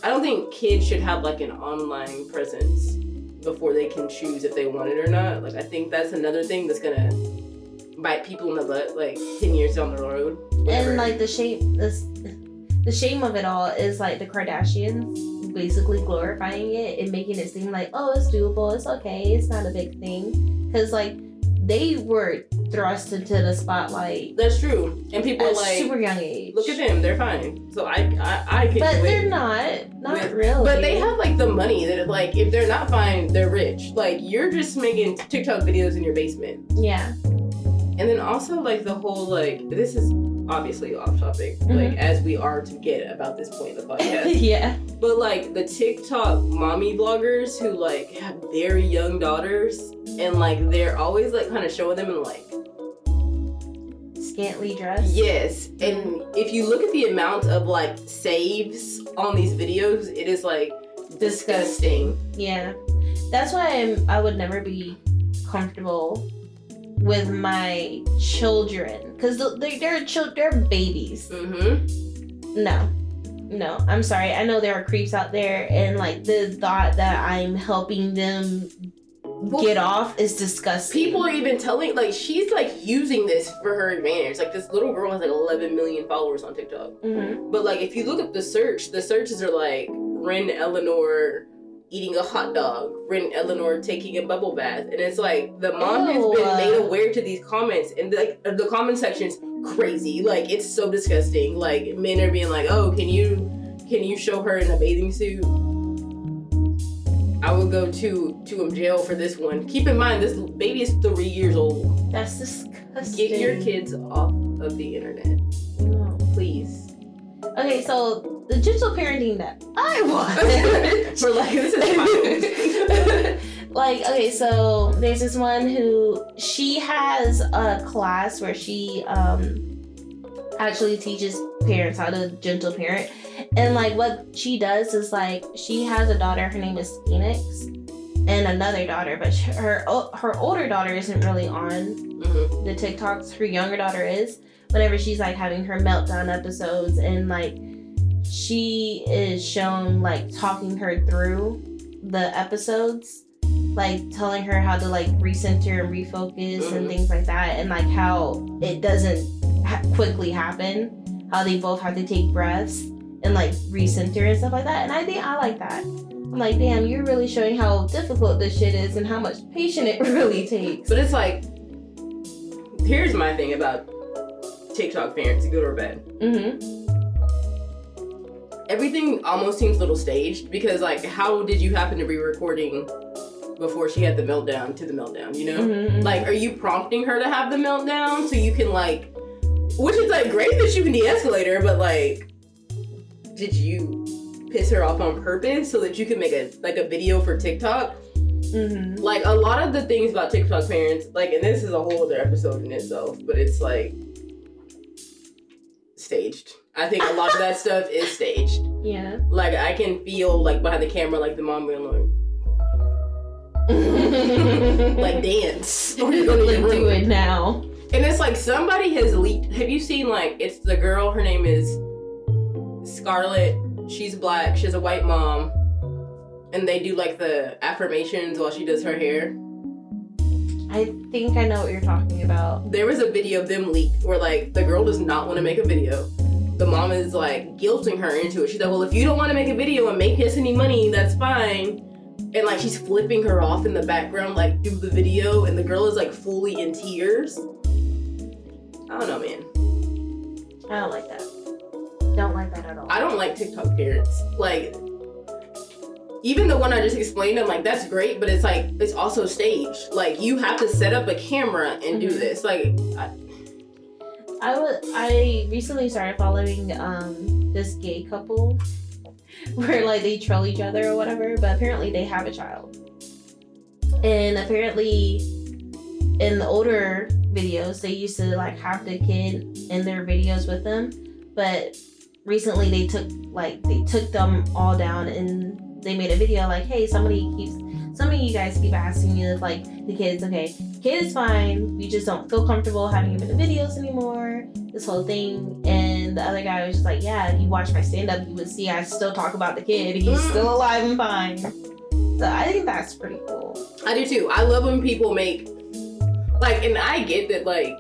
I don't think kids should have like an online presence before they can choose if they want it or not. Like I think that's another thing that's gonna bite people in the butt like ten years down the road. Whatever. And like the shame, this, the shame of it all is like the Kardashians basically glorifying it and making it seem like oh it's doable, it's okay, it's not a big thing, because like they were thrust into the spotlight That's true. And people at are like, super young age. look at them, they're fine. So I I, I can But they're not, not With- really. But they have like the money that like if they're not fine, they're rich. Like you're just making TikTok videos in your basement. Yeah. And then also like the whole like this is obviously off topic, Mhm. like as we are to get about this point in the podcast. yeah. But like the TikTok mommy vloggers who like have very young daughters and like they're always like kind of showing them in like Scantily dressed. yes. And if you look at the amount of like saves on these videos, it is like disgusting. Yeah. That's why I'm, I would never be comfortable with my children because they're they're, chil- they're babies. Mm-hmm. No. No, I'm sorry. I know there are creeps out there, and like the thought that I'm helping them get off is disgusting. People are even telling like she's like using this for her advantage. Like this little girl has like 11 million followers on TikTok. Mhm. But like if you look up the search, the searches are like Wren Eleanor eating a hot dog, Wren Eleanor taking a bubble bath, and it's like the mom has been made aware to these comments, and like uh, the comment section's crazy. Like it's so disgusting. Like men are being like, "Oh, can you can you show her in a bathing suit?" I would go to to a jail for this one. Keep in mind, this baby is three years old. That's disgusting. Get your kids off of the internet. Okay, so the gentle parenting that I want. For like this is like okay so there's this one who she has a class where she um actually teaches parents how to gentle parent and like what she does is like she has a daughter her name is phoenix and another daughter but her her older daughter isn't really on Mhm. the TikToks. Her younger daughter is. Whenever she's like having her meltdown episodes and like she is shown like talking her through the episodes, like telling her how to like recenter and refocus and Mhm. things like that, and like how it doesn't ha- quickly happen. How they both have to take breaths and like recenter and stuff like that. And I think I like that. I'm like, damn, you're really showing how difficult this shit is and how much patience it really takes. But it's like, here's my thing about TikTok parents, good or bad. Mm-hmm. Everything almost seems a little staged because, like, how did you happen to be recording before she had the meltdown to the meltdown? You know, Mhm. like, are you prompting her to have the meltdown so you can like, which is like great that you can de-escalate her, but like, did you piss her off on purpose so that you can make a like a video for TikTok? Mhm. like a lot of the things about TikTok parents, like, and this is a whole other episode in itself, but it's like staged. I think a lot of that stuff is staged. Yeah. Like I can feel like behind the camera, like the mom being like, like dance, or you're gonna like do it now. And it's like somebody has leaked. Have you seen like it's the girl? Her name is Scarlett. She's black. She has a white mom, and they do like the affirmations while she does her hair. I think I know what you're talking about. there was a video of them leaked where like the girl does not want to make a video. The mom is like guilting her into it. She's like, well, if you don't want to make a video and make us any money, that's fine. And like she's flipping her off in the background, like do the video, and the girl is like fully in tears. I don't know, man. I don't like that. Don't like that at all. I don't like TikTok parents. Like, even the one I just explained, I'm like, that's great, but it's like it's also staged. Like you have to set up a camera and do Mhm. this. Like, I, I was I recently started following um this gay couple where like they troll each other or whatever, but apparently they have a child. And apparently in the older videos they used to like have the kid in their videos with them, but recently they took like they took them all down and they made a video like, hey, somebody keeps some of you guys keep asking me if like the kid's okay. Kid is fine. We just don't feel comfortable having him in the videos anymore. This whole thing. And the other guy was just like, Yeah, if you watch my stand up, you would see I still talk about the kid. He's Mm. still alive and fine. So I think that's pretty cool. I do too. I love when people make like, and I get that like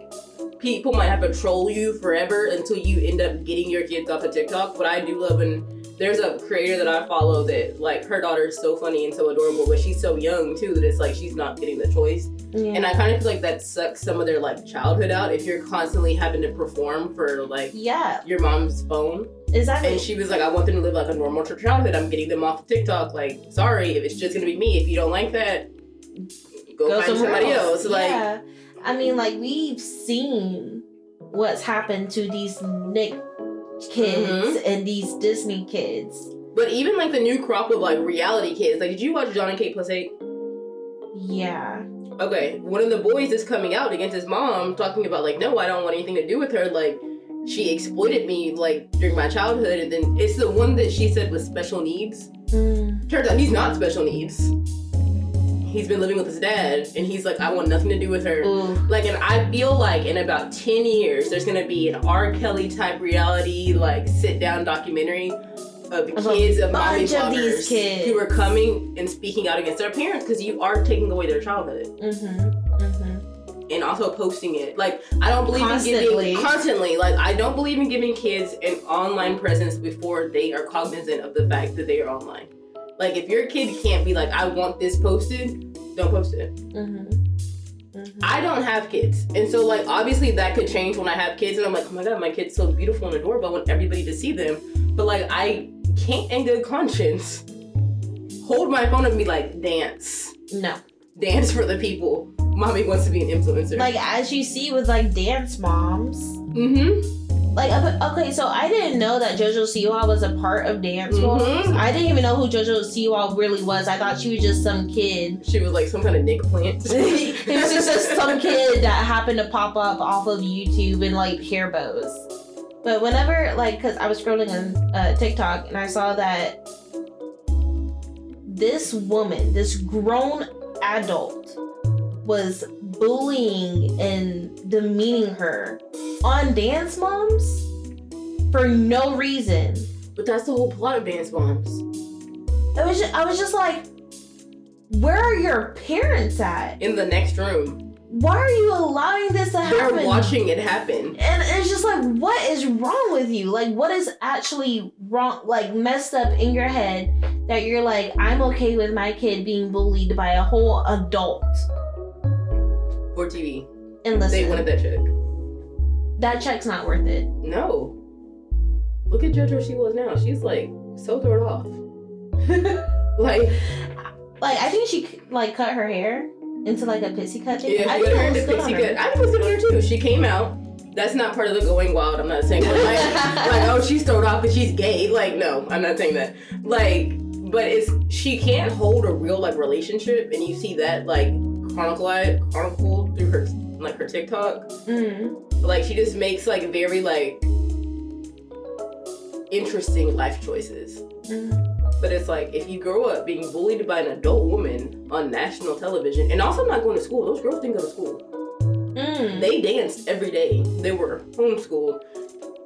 people might have to troll you forever until you end up getting your kids off of TikTok. But I do love when there's a creator that I follow that like her daughter is so funny and so adorable, but she's so young too that it's like she's not getting the choice. Yeah. And I kind of feel like that sucks some of their like childhood out if you're constantly having to perform for like yeah, your mom's phone. exactly. And she was like, I want them to live like a normal childhood. I'm getting them off of TikTok. Like, sorry, if it's just gonna be me. If you don't like that, go, find somewhere somebody else. Like, yeah. I mean, like we've seen what's happened to these Nick kids Mhm. and these Disney kids. But even like the new crop of like reality kids, like did you watch Jon and Kate plus eight? Yeah. Okay, one of the boys is coming out against his mom, talking about like, no, I don't want anything to do with her. Like, she exploited me like during my childhood, and then it's the one that she said was special needs. Mm. Turns out he's not special needs. He's been living with his dad, and he's like, I want nothing to do with her. Ooh. Like, and I feel like in about 10 years, there's gonna be an R. Kelly type reality, like, sit down documentary of a kids of mommy bunch of these kids. who are coming and speaking out against their parents because you are taking away their childhood Mm-hmm. Mm-hmm. and also posting it. Like, I don't believe Constantly. in giving constantly. Like, I don't believe in giving kids an online presence before they are cognizant of the fact that they are online. Like, if your kid can't be like, I want this posted, don't post it. Mm-hmm. Mm-hmm. I don't have kids. And so, like, obviously that could change when I have kids. And I'm like, oh my God, my kid's so beautiful and adorable. I want everybody to see them. But, like, I can't, in good conscience, hold my phone and be like, dance. No. Dance for the people. Mommy wants to be an influencer. Like as you see with like dance moms. mm-hmm. Like okay, so I didn't know that JoJo Siwa was a part of Dance Moms. Mhm. I didn't even know who JoJo Siwa really was. I thought she was just some kid. She was like some kind of Nick plant. it was just some kid that happened to pop up off of YouTube and like hair bows. But whenever like, cause I was scrolling on uh, TikTok and I saw that this woman, this grown adult, was bullying and demeaning her on Dance Moms for no reason. But that's the whole plot of Dance Moms. It was just, I was just like, where are your parents at? In the next room. Why are you allowing this to happen? They're watching it happen. And it's just like, what is wrong with you? Like, what is actually wrong, like messed up in your head that you're like, I'm okay with my kid being bullied by a whole adult? For TV. And listen, They wanted that check. that check's not worth it. No. Look at JoJo Siwa now. She's like so thrown off. like Like, I think she like cut her hair into like a pixie cut thing. yeah, I think it into looks good on pixie her. cut. I think it was good on her too. She came out. That's not part of the going wild. I'm not saying like, like oh she's thrown off because she's gay. Like no, I'm not saying that. Like, but it's she can't hold a real like relationship, and you see that like chronicle chronicle through her like her TikTok. Mm. Like she just makes like very like interesting life choices. Mm. But it's like if you grow up being bullied by an adult woman on national television, and also not going to school. Those girls didn't go to school. Mm. They danced every day. They were homeschooled.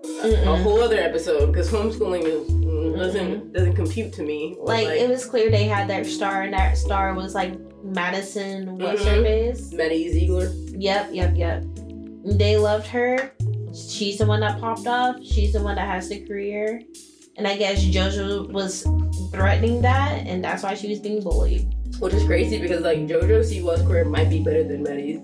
A Mm-mm. whole other episode because homeschooling is, mm, doesn't doesn't compute to me. Or, Like, it was clear they had their star, and that star was like Madison. What's her Mhm. face? Maddie Ziegler. Yep, yep, yep. They loved her. She's the one that popped off. She's the one that has the career. And I guess JoJo was threatening that, and that's why she was being bullied. Which is crazy because like JoJo Siwa's career might be better than Maddie's.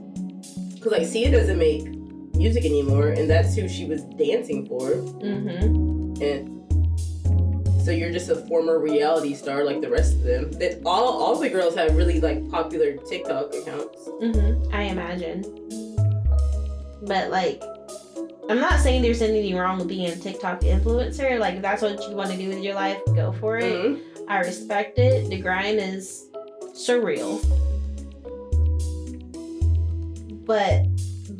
Cause like Sia doesn't make music anymore, and that's who she was dancing for. Mm-hmm. And so you're just a former reality star like the rest of them. That all all the girls have really like popular TikTok accounts. Mm-hmm. I imagine. But like, I'm not saying there's anything wrong with being a TikTok influencer. Like, if that's what you want to do with your life, go for it. Mhm. I respect it. The grind is surreal. But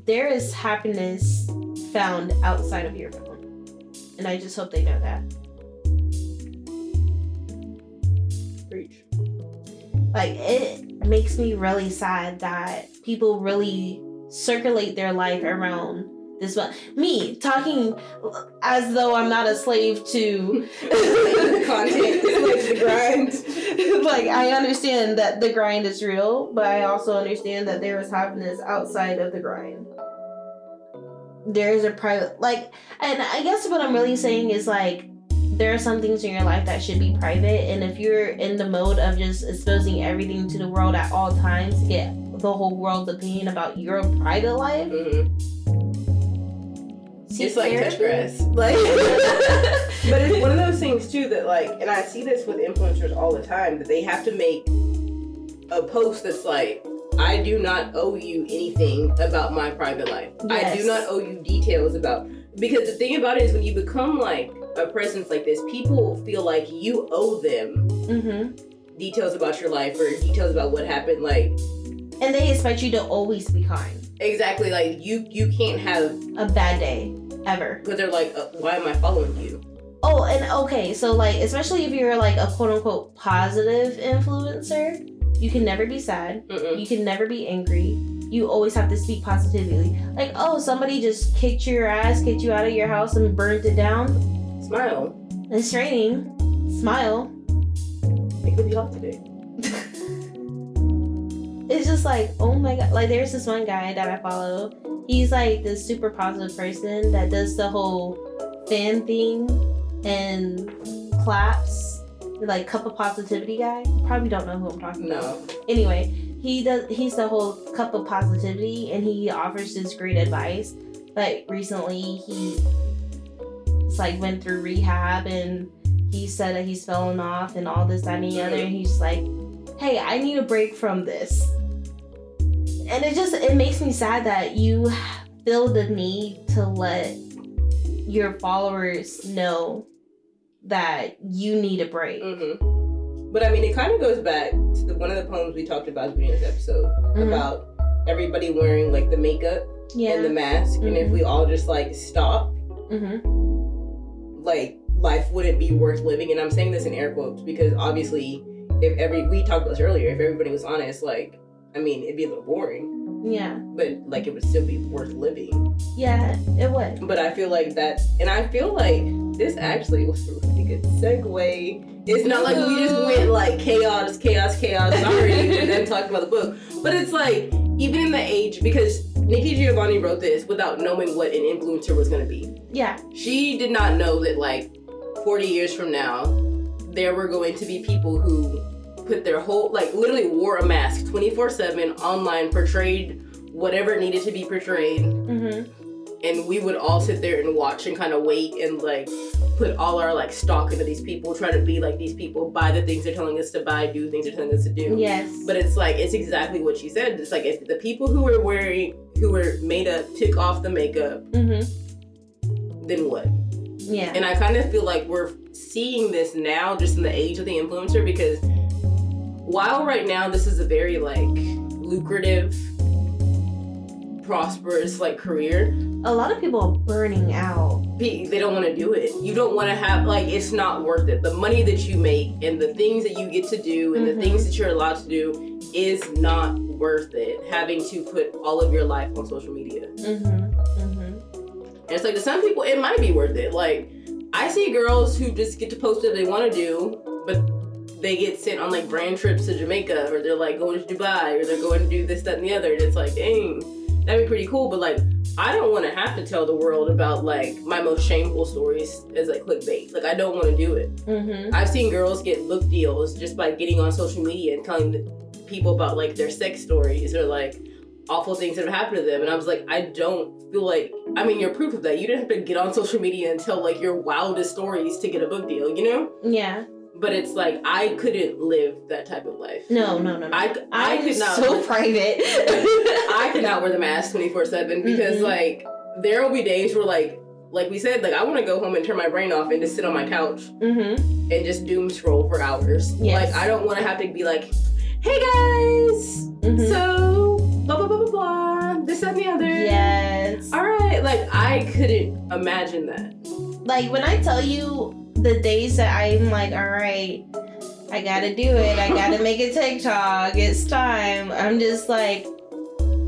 there is happiness found outside of your phone. And I just hope they know that. Preach. Like, it makes me really sad that people really circulate their life around this one. Me talking as though I'm not a slave to Content, the grind. like I understand that the grind is real, but I also understand that there is happiness outside of the grind. There is a private like and I guess what I'm really saying is like there are some things in your life that should be private and if you're in the mode of just exposing everything to the world at all times to get the whole world's opinion about your private life Mhm. Seek It's like touch grass. Like, but it's one of those things too that like, and I see this with influencers all the time that they have to make a post that's like, I do not owe you anything about my private life. I do not owe you details about because the thing about it is when you become like a presence like this, people feel like you owe them Mm-hmm. details about your life or details about what happened. Like And they expect you to always be kind. exactly, like you you can't have A bad day, ever. because they're like, uh, why am I following you? Oh, and okay, so like, especially if you're like a quote unquote positive influencer, you can never be sad. Mm-mm. You can never be angry. You always have to speak positively. Like, oh, somebody just kicked your ass, kicked you out of your house, and burnt it down. Smile. It's raining. Smile. It could be off today. It's just like, oh my god. Like, there's this one guy that I follow. He's like this super positive person that does the whole fan thing and claps. Like, cup of positivity guy. Probably don't know who I'm talking about. No. anyway he does he's the whole cup of positivity and he offers this great advice like recently he like went through rehab and he said that he's falling off and all this that and the other and he's like hey i need a break from this and it just it makes me sad that you feel the need to let your followers know that you need a break hmm But I mean, it kind of goes back to the, one of the poems we talked about at the beginning of this episode Mhm. about everybody wearing like the makeup yeah and the mask, and if Mhm. we all just like stop, mm-hmm. like life wouldn't be worth living. And I'm saying this in air quotes because obviously, if every we talked about this earlier, if everybody was honest, like I mean, it'd be a little boring, yeah but like it would still be worth living. Yeah, it would. But I feel like that, and I feel like this actually was a really good segue. It's not like we just went like chaos, chaos, chaos, sorry, and then talked about the book. But it's like, even in the age, because Nikki Giovanni wrote this without knowing what an influencer was going to be. Yeah. She did not know that, like, 40 years from now, there were going to be people who put their whole, like, literally wore a mask 24 7 online, portrayed whatever needed to be portrayed Mm-hmm. and we would all sit there and watch and kind of wait and like put all our like stock into these people, try to be like these people, buy the things they're telling us to buy, do things they're telling us to do. Yes. But it's like it's exactly what she said. It's like if the people who were wearing who were made up took off the makeup, mm-hmm. then what? Yeah. And I kind of feel like we're seeing this now just in the age of the influencer because while right now this is a very like lucrative prosperous like career a lot of people are burning out. They don't want to do it. You don't want to have like it's not worth it. The money that you make and the things that you get to do and Mhm. the things that you're allowed to do is not worth it. Having to put all of your life on social media. Mm-hmm. Mm-hmm. And it's like to some people it might be worth it. Like I see girls who just get to post what they want to do, but they get sent on like brand trips to Jamaica or they're like going to Dubai or they're going to do this, that, and the other. And it's like, dang, that'd be pretty cool. But like I don't want to have to tell the world about like my most shameful stories as like clickbait. Like I don't want to do it. Mm-hmm. I've seen girls get book deals just by getting on social media and telling people about like their sex stories or like awful things that have happened to them. And I was like, I don't feel like I mean you're proof of that. You didn't have to get on social media and tell like your wildest stories to get a book deal, you know? Yeah. But it's like I couldn't live that type of life. No, no, no, no. I, I I'm could not so private. I could not wear the mask 24 7 because, Mhm. like, there will be days where, like, like we said, like, I want to go home and turn my brain off and just sit on my couch mm-hmm. and just doom scroll for hours. Yes. Like, I don't want to have to be like, hey guys, Mm-hmm. so blah, blah, blah, blah, blah, this, and the other. yes. All right. Like, I couldn't imagine that. Like when I tell you the days that I'm like, all right, I gotta do it. I gotta make a TikTok. It's time. I'm just like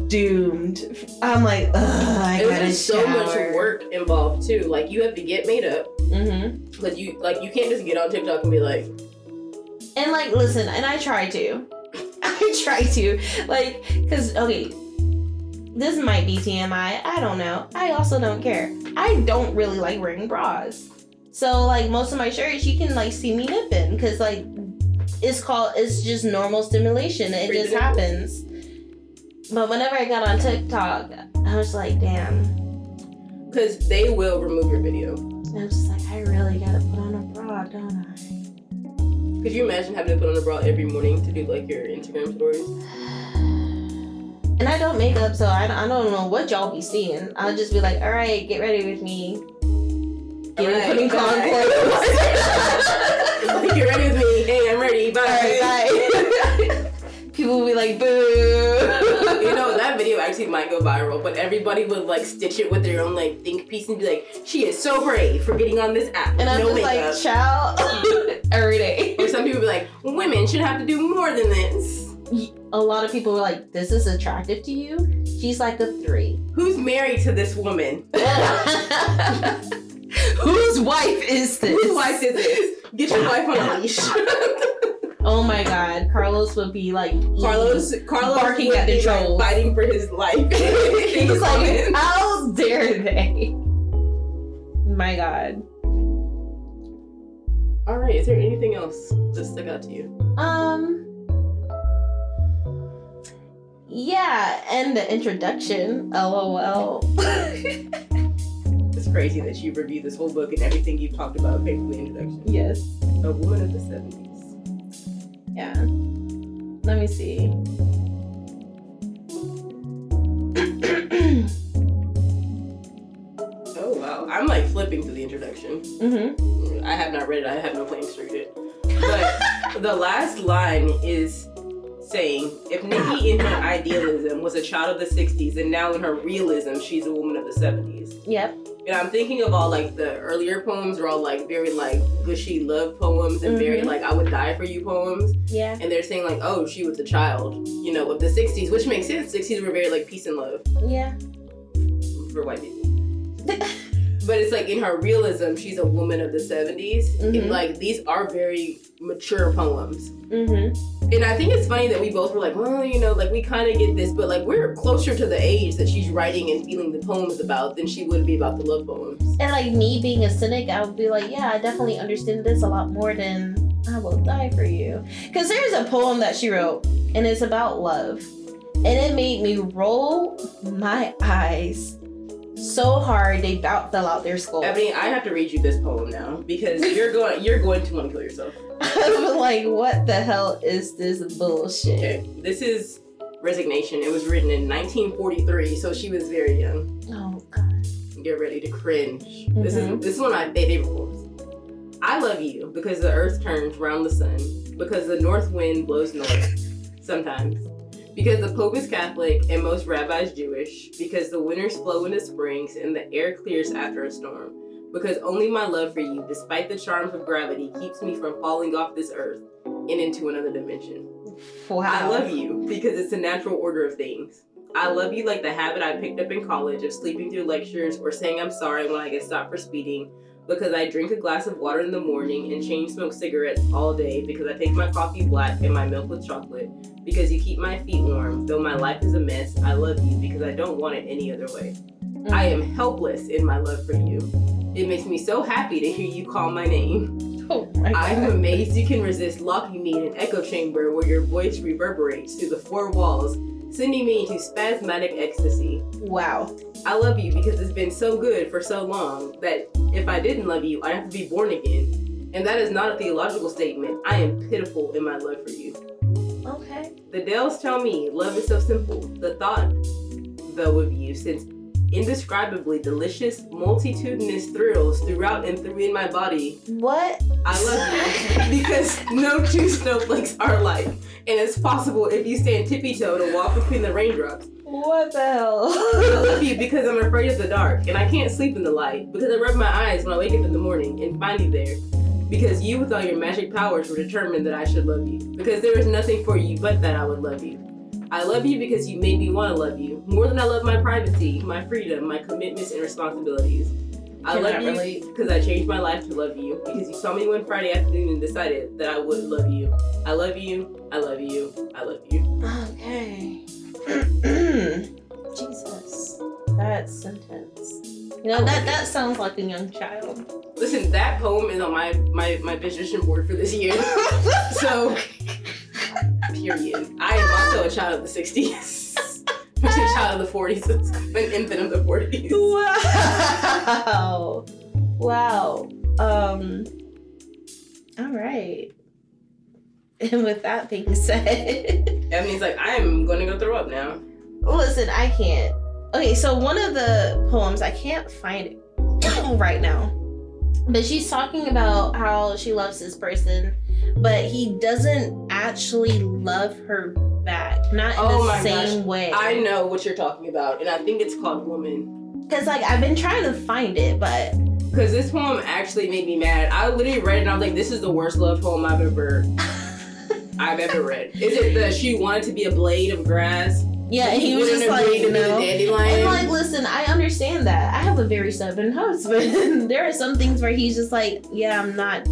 doomed. I'm like, ugh, I It was gotta just so much work involved, too. Like, you have to get made up. Mm-hmm. Because you, like, you can't just get on TikTok and be like, And like, listen, and I try to. I try to. Like, because, okay, this might be TMI. I don't know. I also don't care. I don't really like wearing bras. So, like, most of my shirts, you can, like, see me nipping. Because, like, it's called, it's just normal stimulation. It just happens. But whenever I got on TikTok, I was like, damn. because they will remove your video. And I was just like, I really gotta put on a bra, don't I? Could you imagine having to put on a bra every morning to do like your Instagram stories? And I don't make up, so I, I don't know what y'all be seeing. I'll just be like, all right, get ready with me. Get Alright, putting on clothes. like you're ready with me. Hey, I'm ready. Bye. Alright, bye. People will be like, boo. you know that video actually might go viral, but everybody would like stitch it with their own like think piece and be like, "She is so brave for getting on this app." And I'm just makeup. like, child, every day. or some people be like, "Women should have to do more than this." A lot of people were like, this is attractive to you? She's like a three. Who's married to this woman? Whose wife is this? Whose wife is this? Get your wife on a leash. Oh my god, Carlos would be like Carlos, Carlos Barking would at the be, like, fighting for his life. He's like, how dare they? My god. All right. Is there anything else that stuck out to you? Um. Yeah, and the introduction. LOL. It's crazy that you reviewed this whole book and everything you've talked about came from the introduction. yes. A woman of the seventies. Yeah. Let me see. Oh wow! I'm like flipping through the introduction. mm-hmm. I have not read it. I have no plans to read it. But the last line is saying, if Nikki in her idealism was a child of the 60s and now in her realism she's a woman of the 70s. Yep. And I'm thinking of all like the earlier poems are all like very like gushy love poems and very Mhm. like I would die for you poems. Yeah. And they're saying like, oh, she was a child, you know, of the 60s, which makes sense. 60s were very like peace and love Yeah. for white people. but it's like in her realism, she's a woman of the 70s. Mhm. And like these are very mature poems. Mm-hmm. And I think it's funny that we both were like, well, you know, like we kind of get this, but like we're closer to the age that she's writing and feeling the poems about than she would be about the love poems. And like me being a cynic, I would be like, yeah, I definitely understand this a lot more than I will die for you. Because there's a poem that she wrote, and it's about love. And it made me roll my eyes so hard they about fell out their skull. Ebony, I have to read you this poem now because you're going you're going to want to kill yourself. I was like, what the hell is this bullshit? Okay, this is Resignation. It was written in 1943, so she was very young. Oh god. Get ready to cringe. This is Mhm. this is one of my favorite poems. I love you because the earth turns round the sun, because the north wind blows north sometimes, because the Pope is Catholic and most rabbis Jewish, because the winters flow into springs and the air clears after a storm, because only my love for you, despite the charms of gravity, keeps me from falling off this earth and into another dimension. Wow. I love you because it's the natural order of things. I love you like the habit I picked up in college of sleeping through lectures or saying I'm sorry when I get stopped for speeding because I drink a glass of water in the morning and chain smoke cigarettes all day because I take my coffee black and my milk with chocolate because you keep my feet warm. Though my life is a mess, I love you because I don't want it any other way. I mm. am helpless in my love for you. It makes me so happy to hear you call my name. Oh my. I'm amazed you can resist locking me in an echo chamber where your voice reverberates through the four walls, sending me into spasmodic ecstasy. Wow. I love you because it's been so good for so long that if I didn't love you, I'd have to be born again. And that is not a theological statement. I am pitiful in my love for you. The Dells tell me love is so simple. The thought, though, of you sends indescribably delicious, multitudinous thrills throughout and through in my body What? I love you because no two snowflakes are alike, and it's possible if you stand tippy toe to walk between the raindrops. What the hell? I love you because I'm afraid of the dark, and I can't sleep in the light because I rub my eyes when I wake up in the morning and find you there. Because you, with all your magic powers, were determined that I should love you. Because there is nothing for you but that I would love you. I love you because you made me want to love you more than I love my privacy, my freedom, my commitments, and responsibilities. I Cannot love you because I changed my life to love you. Because you saw me one Friday afternoon and decided that I would love you. I love you. I love you. I love you. Okay. Jesus. That sentence. You know, that that sounds like a young child. Listen, that poem is on my my my vision board for this year. so, period. I am also a child of the '60s. I'm a child of the '40s. An infant of the '40s. Wow. Wow. Um all right. And with that being said, That means like I am going to go throw up now. Listen, I can't. Okay, so one of the poems I can't find it right now, but she's talking about how she loves this person, but he doesn't actually love her back, not in Oh the same way. I know what you're talking about, and I think it's called Woman. Because like I've been trying to find it, but Because this poem actually made me mad. I literally read it and I was like, this is the worst love poem I've ever I've ever read. Is it that she wanted to be a blade of grass? Yeah, and he was just like, agree to be the no. And like, listen, I understand that. I have a very stubborn husband. there are some things where he's just like, yeah, I'm not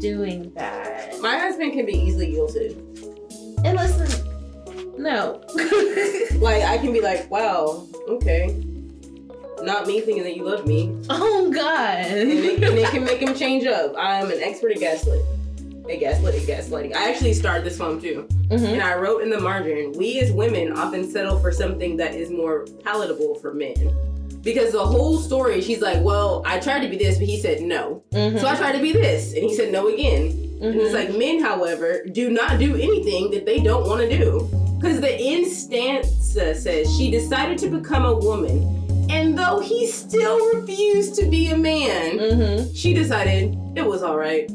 doing that. My husband can be easily guilted. And listen, no. Like I can be like, wow, okay. Not me thinking that you love me. oh God. And it, and it can make him change up. I'm an expert at gaslit. At gaslit, at gaslighting. I actually started this poem too. Mhm. And I wrote in the margin, we as women often settle for something that is more palatable for men. Because the whole story, she's like, well, I tried to be this, but he said no. Mhm. So I tried to be this, and he said no again. And it's Mhm. like, men, however, do not do anything that they don't want to do. Because the instanza says she decided to become a woman. And though he still refused to be a man, Mhm. she decided it was all right.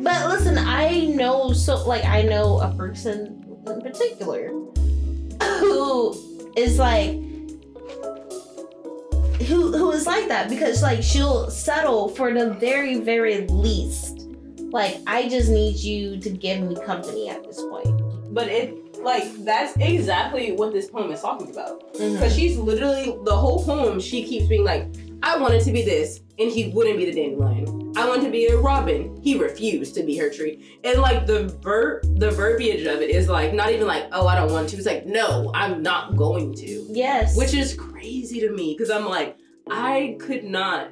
But listen, I know so like I know a person in particular who is like who who is like that because like she'll settle for the very very least. Like I just need you to give me company at this point. But it, like, that's exactly what this poem is talking about. Mhm. Because she's literally, the whole poem, she keeps being like, I wanted to be this, and he wouldn't be the dandelion. I wanted to be a robin. He refused to be her tree. And like the ver the verbiage of it is like not even like, oh, I don't want to. It's like, no, I'm not going to. Yes. Which is crazy to me because I'm like, I could not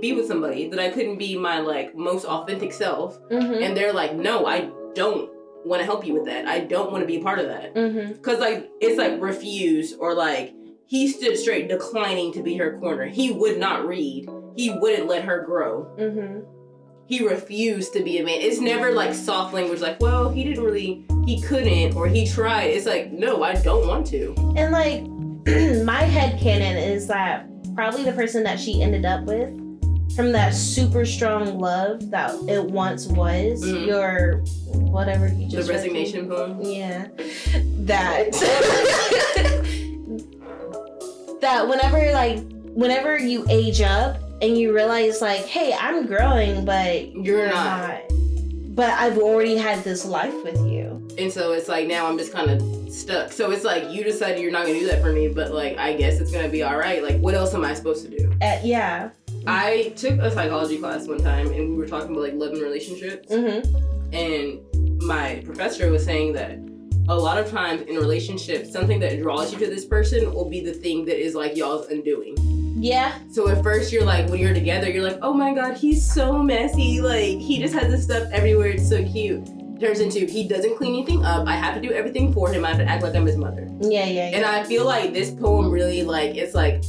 be with somebody that I couldn't be my like most authentic self. Mhm. And they're like, no, I don't want to help you with that. I don't want to be a part of that. Mhm. Cause like it's like refuse or like he stood straight declining to be her corner. He would not read. He wouldn't let her grow. Mhm. He refused to be a man. It's never like soft language like, well, he didn't really he couldn't or he tried. It's like, no, I don't want to. And like my head canon is that probably the person that she ended up with from that super strong love that it once was Mhm. your whatever you The just read. resignation poem. Yeah. That that whenever like whenever you age up and you realize like, hey, I'm growing, but You're not. But I've already had this life with you. And so it's like now I'm just kind of stuck. So it's like you decided you're not gonna do that for me, but like I guess it's gonna be all right. Like what else am I supposed to do? Uh, yeah. I took a psychology class one time and we were talking about like love and relationships. Mm-hmm. And my professor was saying that a lot of times in relationships, something that draws you to this person will be the thing that is like y'all's undoing. Yeah. So at first you're like, when you're together, you're like, oh my god, he's so messy. Like he just has this stuff everywhere. It's so cute. Turns into he doesn't clean anything up. I have to do everything for him. I have to act like I'm his mother. Yeah, yeah, yeah. And I feel like this poem really like it's like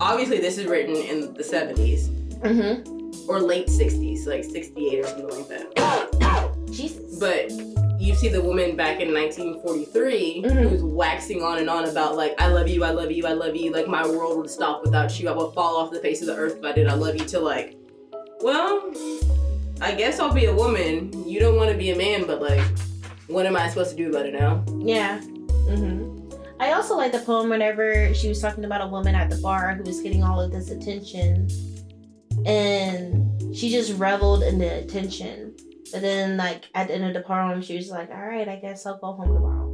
obviously this is written in the 70s mm-hmm. or late 60s, like 68 or something like that. Jesus. But you see the woman back in 1943 Mhm. who's waxing on and on about like I love you, I love you, I love you. Like my world would stop without you. I would fall off the face of the earth if I did. I love you. To like, well, I guess I'll be a woman. You don't want to be a man, but like, what am I supposed to do about it now? Yeah. hmm I also like the poem whenever she was talking about a woman at the bar who was getting all of this attention, and she just reveled in the attention. But then, like at the end of the poem, she was like, "All right, I guess I'll go home tomorrow,"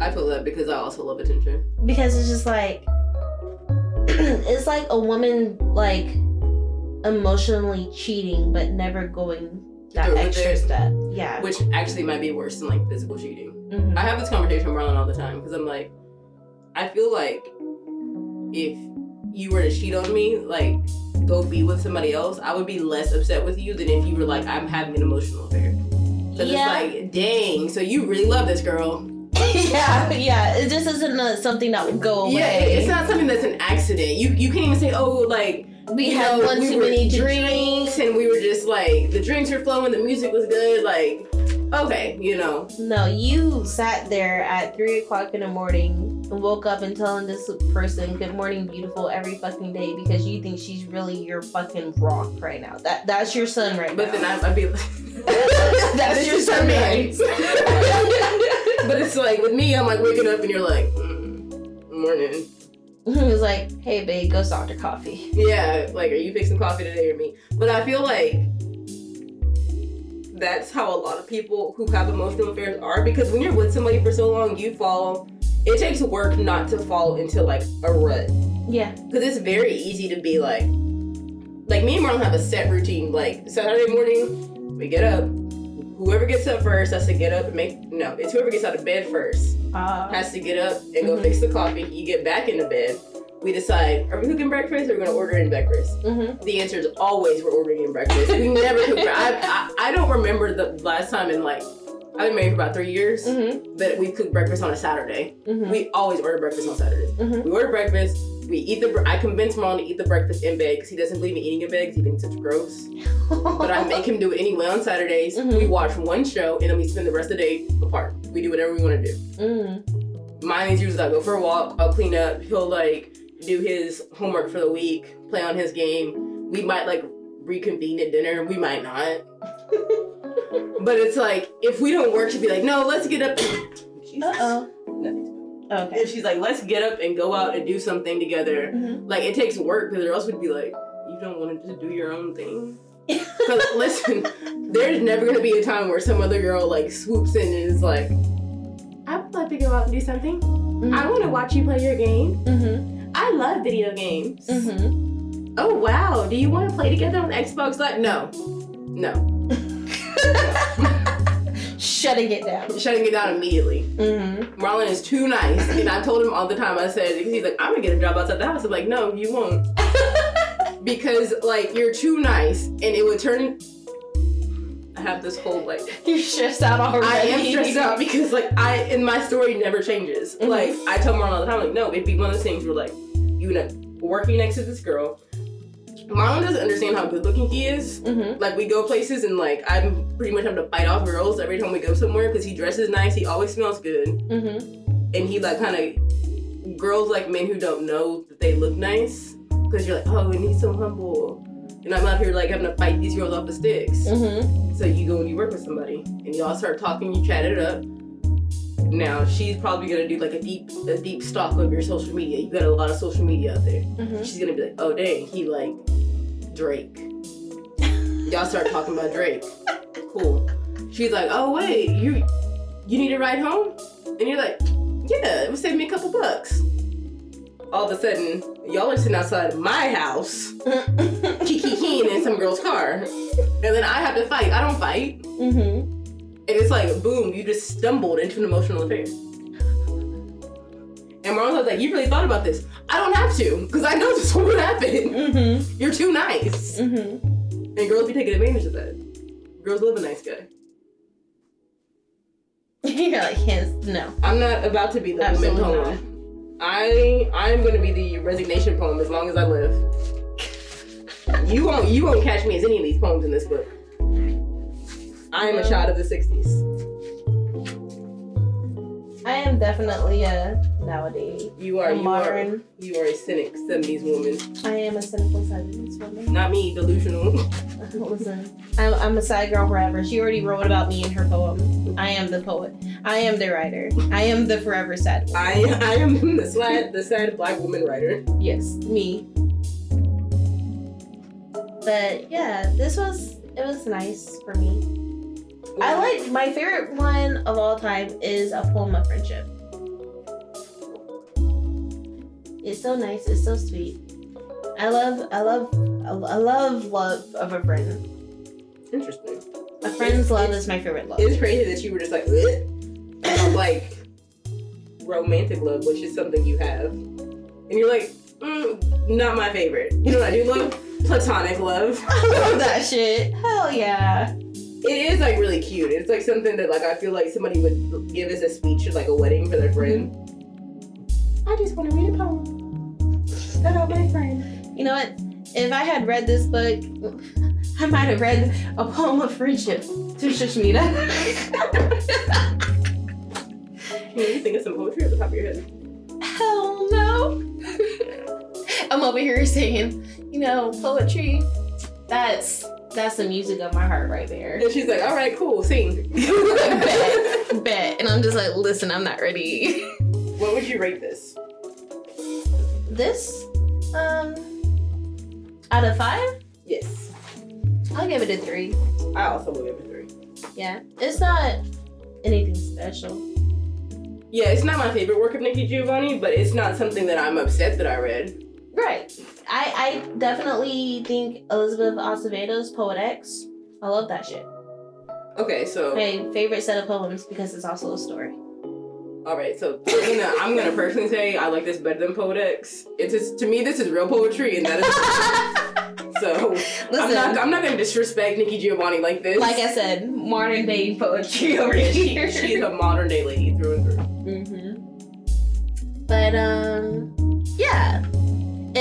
I feel that because I also love attention. because it's just like it's like a woman like emotionally cheating but never going that Through extra step. Yeah. which actually might be worse than like physical cheating. Mhm. I have this conversation with Marlon all the time because I'm like, I feel like if you were to cheat on me, like go be with somebody else, I would be less upset with you than if you were like, I'm having an emotional affair. So Yeah. it's like, dang, so you really love this girl. yeah, yeah. It just isn't uh, something that would go away. Yeah, it's not something that's an accident. You you can't even say, oh, like we had know, one we too many drinks, and we were just like the drinks were flowing, the music was good, like okay, you know. No, you sat there at three o'clock in the morning woke up and telling this person "Good morning, beautiful" every fucking day because you think she's really your fucking rock right now. That that's your son right now. But now. then I'd be like, that's This your son, man. but it's like with me, I'm like waking up and you're like, mm, morning. He was like, "Hey, babe, go Dr. Coffee." Yeah, like, are you fixing coffee today or me? But I feel like that's how a lot of people who have emotional affairs are because when you're with somebody for so long, you fall. It takes work not to fall into like a rut Yeah. because it's very easy to be like, like me and Marlon have a set routine. Like Saturday morning, we get up. Whoever gets up first has to get up and make no. It's whoever gets out of bed first Uh, has to get up and go Mhm. fix the coffee. You get back into bed. We decide: Are we cooking breakfast or are we gonna order in breakfast? mm-hmm. The answer is always we're ordering in breakfast. We never cook. I, I I don't remember the last time in like I've been married for about three years Mm-hmm. that we cook breakfast on a Saturday. Mm-hmm. We always order breakfast on Saturdays. Mhm. We order breakfast. We eat the. I convince Mom to eat the breakfast in bed because he doesn't believe in eating in bed because he thinks it's gross. But I make him do it anyway on Saturdays. Mhm. We watch one show and then we spend the rest of the day apart. We do whatever we want to do. Mm. Mine is usually I go for a walk. I'll clean up. He'll like do his homework for the week, play on his game. We might like reconvene at dinner. We might not. But it's like if we don't work, she'd be like, "No, let's get up." Jesus. Uh oh. Nothing. Okay. And she's like, "Let's get up and go out and do something together." Mhm. Like it takes work because or else we'd be like, "You don't want to just do your own thing." Because listen, there's never gonna be a time where some other girl like swoops in and is like, "I would like to go out and do something. I want to watch you play your game. Mm-hmm. I love video games. Mm-hmm. Oh wow, do you want to play together on Xbox Live? No, no, Shutting it down. shutting it down immediately. Mm-hmm. Marlon is too nice, and I told him all the time. I said because he's like, I'm gonna get a job outside the house. I'm like, no, you won't, because like you're too nice, and it would turn. I have this whole like You're stressed out already. I am stressed out because like I and my story never changes. Mhm. Like I tell Marlon all the time, like no, it'd be one of those things where like you know working next to this girl. Marlon doesn't understand how good looking he is. Mm-hmm. Like we go places and like I'm pretty much having to fight off girls every time we go somewhere because he dresses nice. He always smells good, Mm-hmm. and he like kind of girls like men who don't know that they look nice because you're like oh and he's so humble. And I'm out here like having to fight these girls off the sticks. Mm-hmm. So you go and you work with somebody, and y'all start talking, you chat it up. Now she's probably gonna do like a deep, a deep stalk of your social media. You got a lot of social media out there. Mm-hmm. She's gonna be like, oh dang, he like Drake. y'all start talking about Drake. Cool. She's like, oh wait, you, you need a ride home? And you're like, yeah, it would save me a couple bucks. All of a sudden, y'all are sitting outside my house, kiki in some girl's car, and then I have to fight. I don't fight. Mm-hmm. And it's like, boom, you just stumbled into an emotional affair. And Marlon was like, you really thought about this. I don't have to, because I know just this would happen. Mm-hmm. You're too nice. Mm-hmm. And girls be taking advantage of that. Girls love a nice guy. You're like, yes, no. I'm not about to be the woman Absolutely poem. I I'm gonna be the resignation poem as long as I live. You won't you won't catch me as any of these poems in this book. I am a child of the 60s. I am definitely a nowadays. You are A you are modern. you are a cynic 70s woman. I am a cynical side of this woman. Not me, delusional. Listen, I'm, I'm a side girl forever. She already wrote about me in her poem. I am the poet. I am the writer. I am the forever sad one. I I am the sad the sad black woman writer. Yes, me. But yeah, this was it was nice for me. I like my favorite one of all time is a poem of friendship. It's so nice. It's so sweet. I love. I love. I love love of a friend. Interesting. A friend's It's- love it's- is my favorite love. It's crazy that you were just like. Like romantic love, which is something you have, and you're like, mm, not my favorite. You know what I do love? Platonic love. I love that shit. Hell yeah. It is like really cute. It's like something that like I feel like somebody would give as a speech at like a wedding for their mm-hmm. friend. I just want to read a poem about my friend. You know what? If I had read this book, I might have read a poem of friendship to Shashmita. Can you think of some poetry at the top of your head? Hell no. I'm over here saying, you know, poetry. That's that's the music of my heart right there. And she's like, all right, cool, sing. bet, bet. And I'm just like, listen, I'm not ready. What would you rate this? This, um, out of five, Yes. I'll give it a three. I also will give it a three. Yeah, it's not anything special. Yeah, it's not my favorite work of Nikki Giovanni, but it's not something that I'm upset that I read. Right. I I definitely think Elizabeth Acevedo's Poet X. I love that shit. Okay, so My favorite set of poems because it's also a story. all right, so I'm gonna I'm gonna personally say I like this better than Poet X. It's just, to me this is real poetry, and that is so. I'm Listen, not I'm not gonna disrespect Nikki Giovanni like this. like I said, modern day poetry over Yeah, she, here. she's a modern day lady through and through. Mm-hmm. But um, yeah.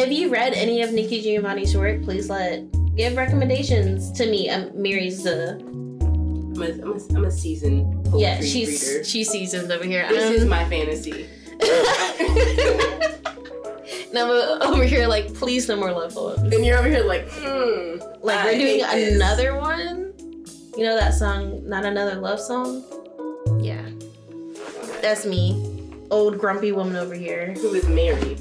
If you read any of Nikki Giovanni's work, please let give recommendations to me. Um, Mary's the I'm a, I'm a, I'm a seasoned yeah, she's reader. she's seasoned over here. This Um, is my fantasy. and I'm over here like, please no more love poems. And you're over here like, hmm. Like I we're doing this. another one. You know that song, not another love song. Yeah, that's me, old grumpy woman over here. Who is married?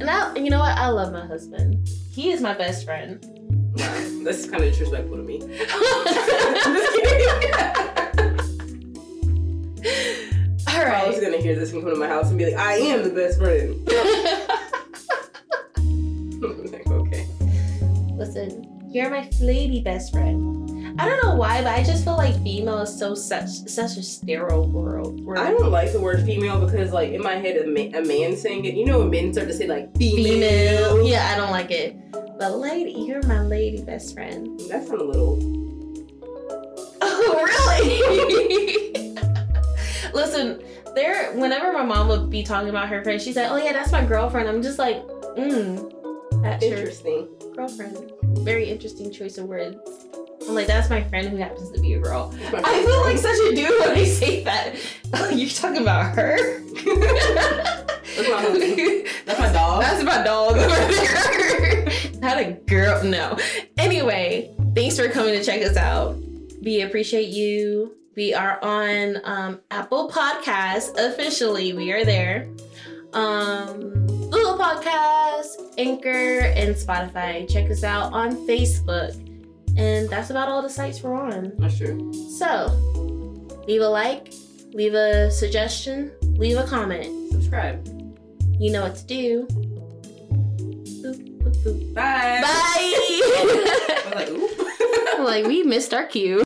And I, you know what? I love my husband. He is my best friend. Wow, that's kind of disrespectful to me. All kidding. I was gonna hear this and come to my house and be like, I am the best friend. Like, okay. Listen, you're my lady best friend. I don't know why, but I just feel like female is so such such a sterile world. where I don't like the word female because, like, in my head, a, ma- a man saying it, you know, when men start to say, like, female. female. Yeah, I don't like it. But lady, you're my lady best friend. That sounds a little. Oh, really? Listen, there. Whenever my mom would be talking about her friend, she's like, "Oh yeah, that's my girlfriend." I'm just like, mm, that's your Interesting. girlfriend. Very interesting choice of words. I'm like, that's my friend who happens to be a girl. I feel like such a dude when I say that. You're talking about her? That's my. That's my dog. That's my dog over there. Not a girl. No. Anyway, thanks for coming to check us out. We appreciate you. We are on um, Apple Podcasts officially. We are there. Um, Google Podcasts, Anchor, and Spotify. Check us out on Facebook. And that's about all the sites we're on. That's true. So, leave a like, leave a suggestion, leave a comment. Subscribe. You know what to do. Boop, boop, boop. Bye. Bye. I was like, like we missed our cue.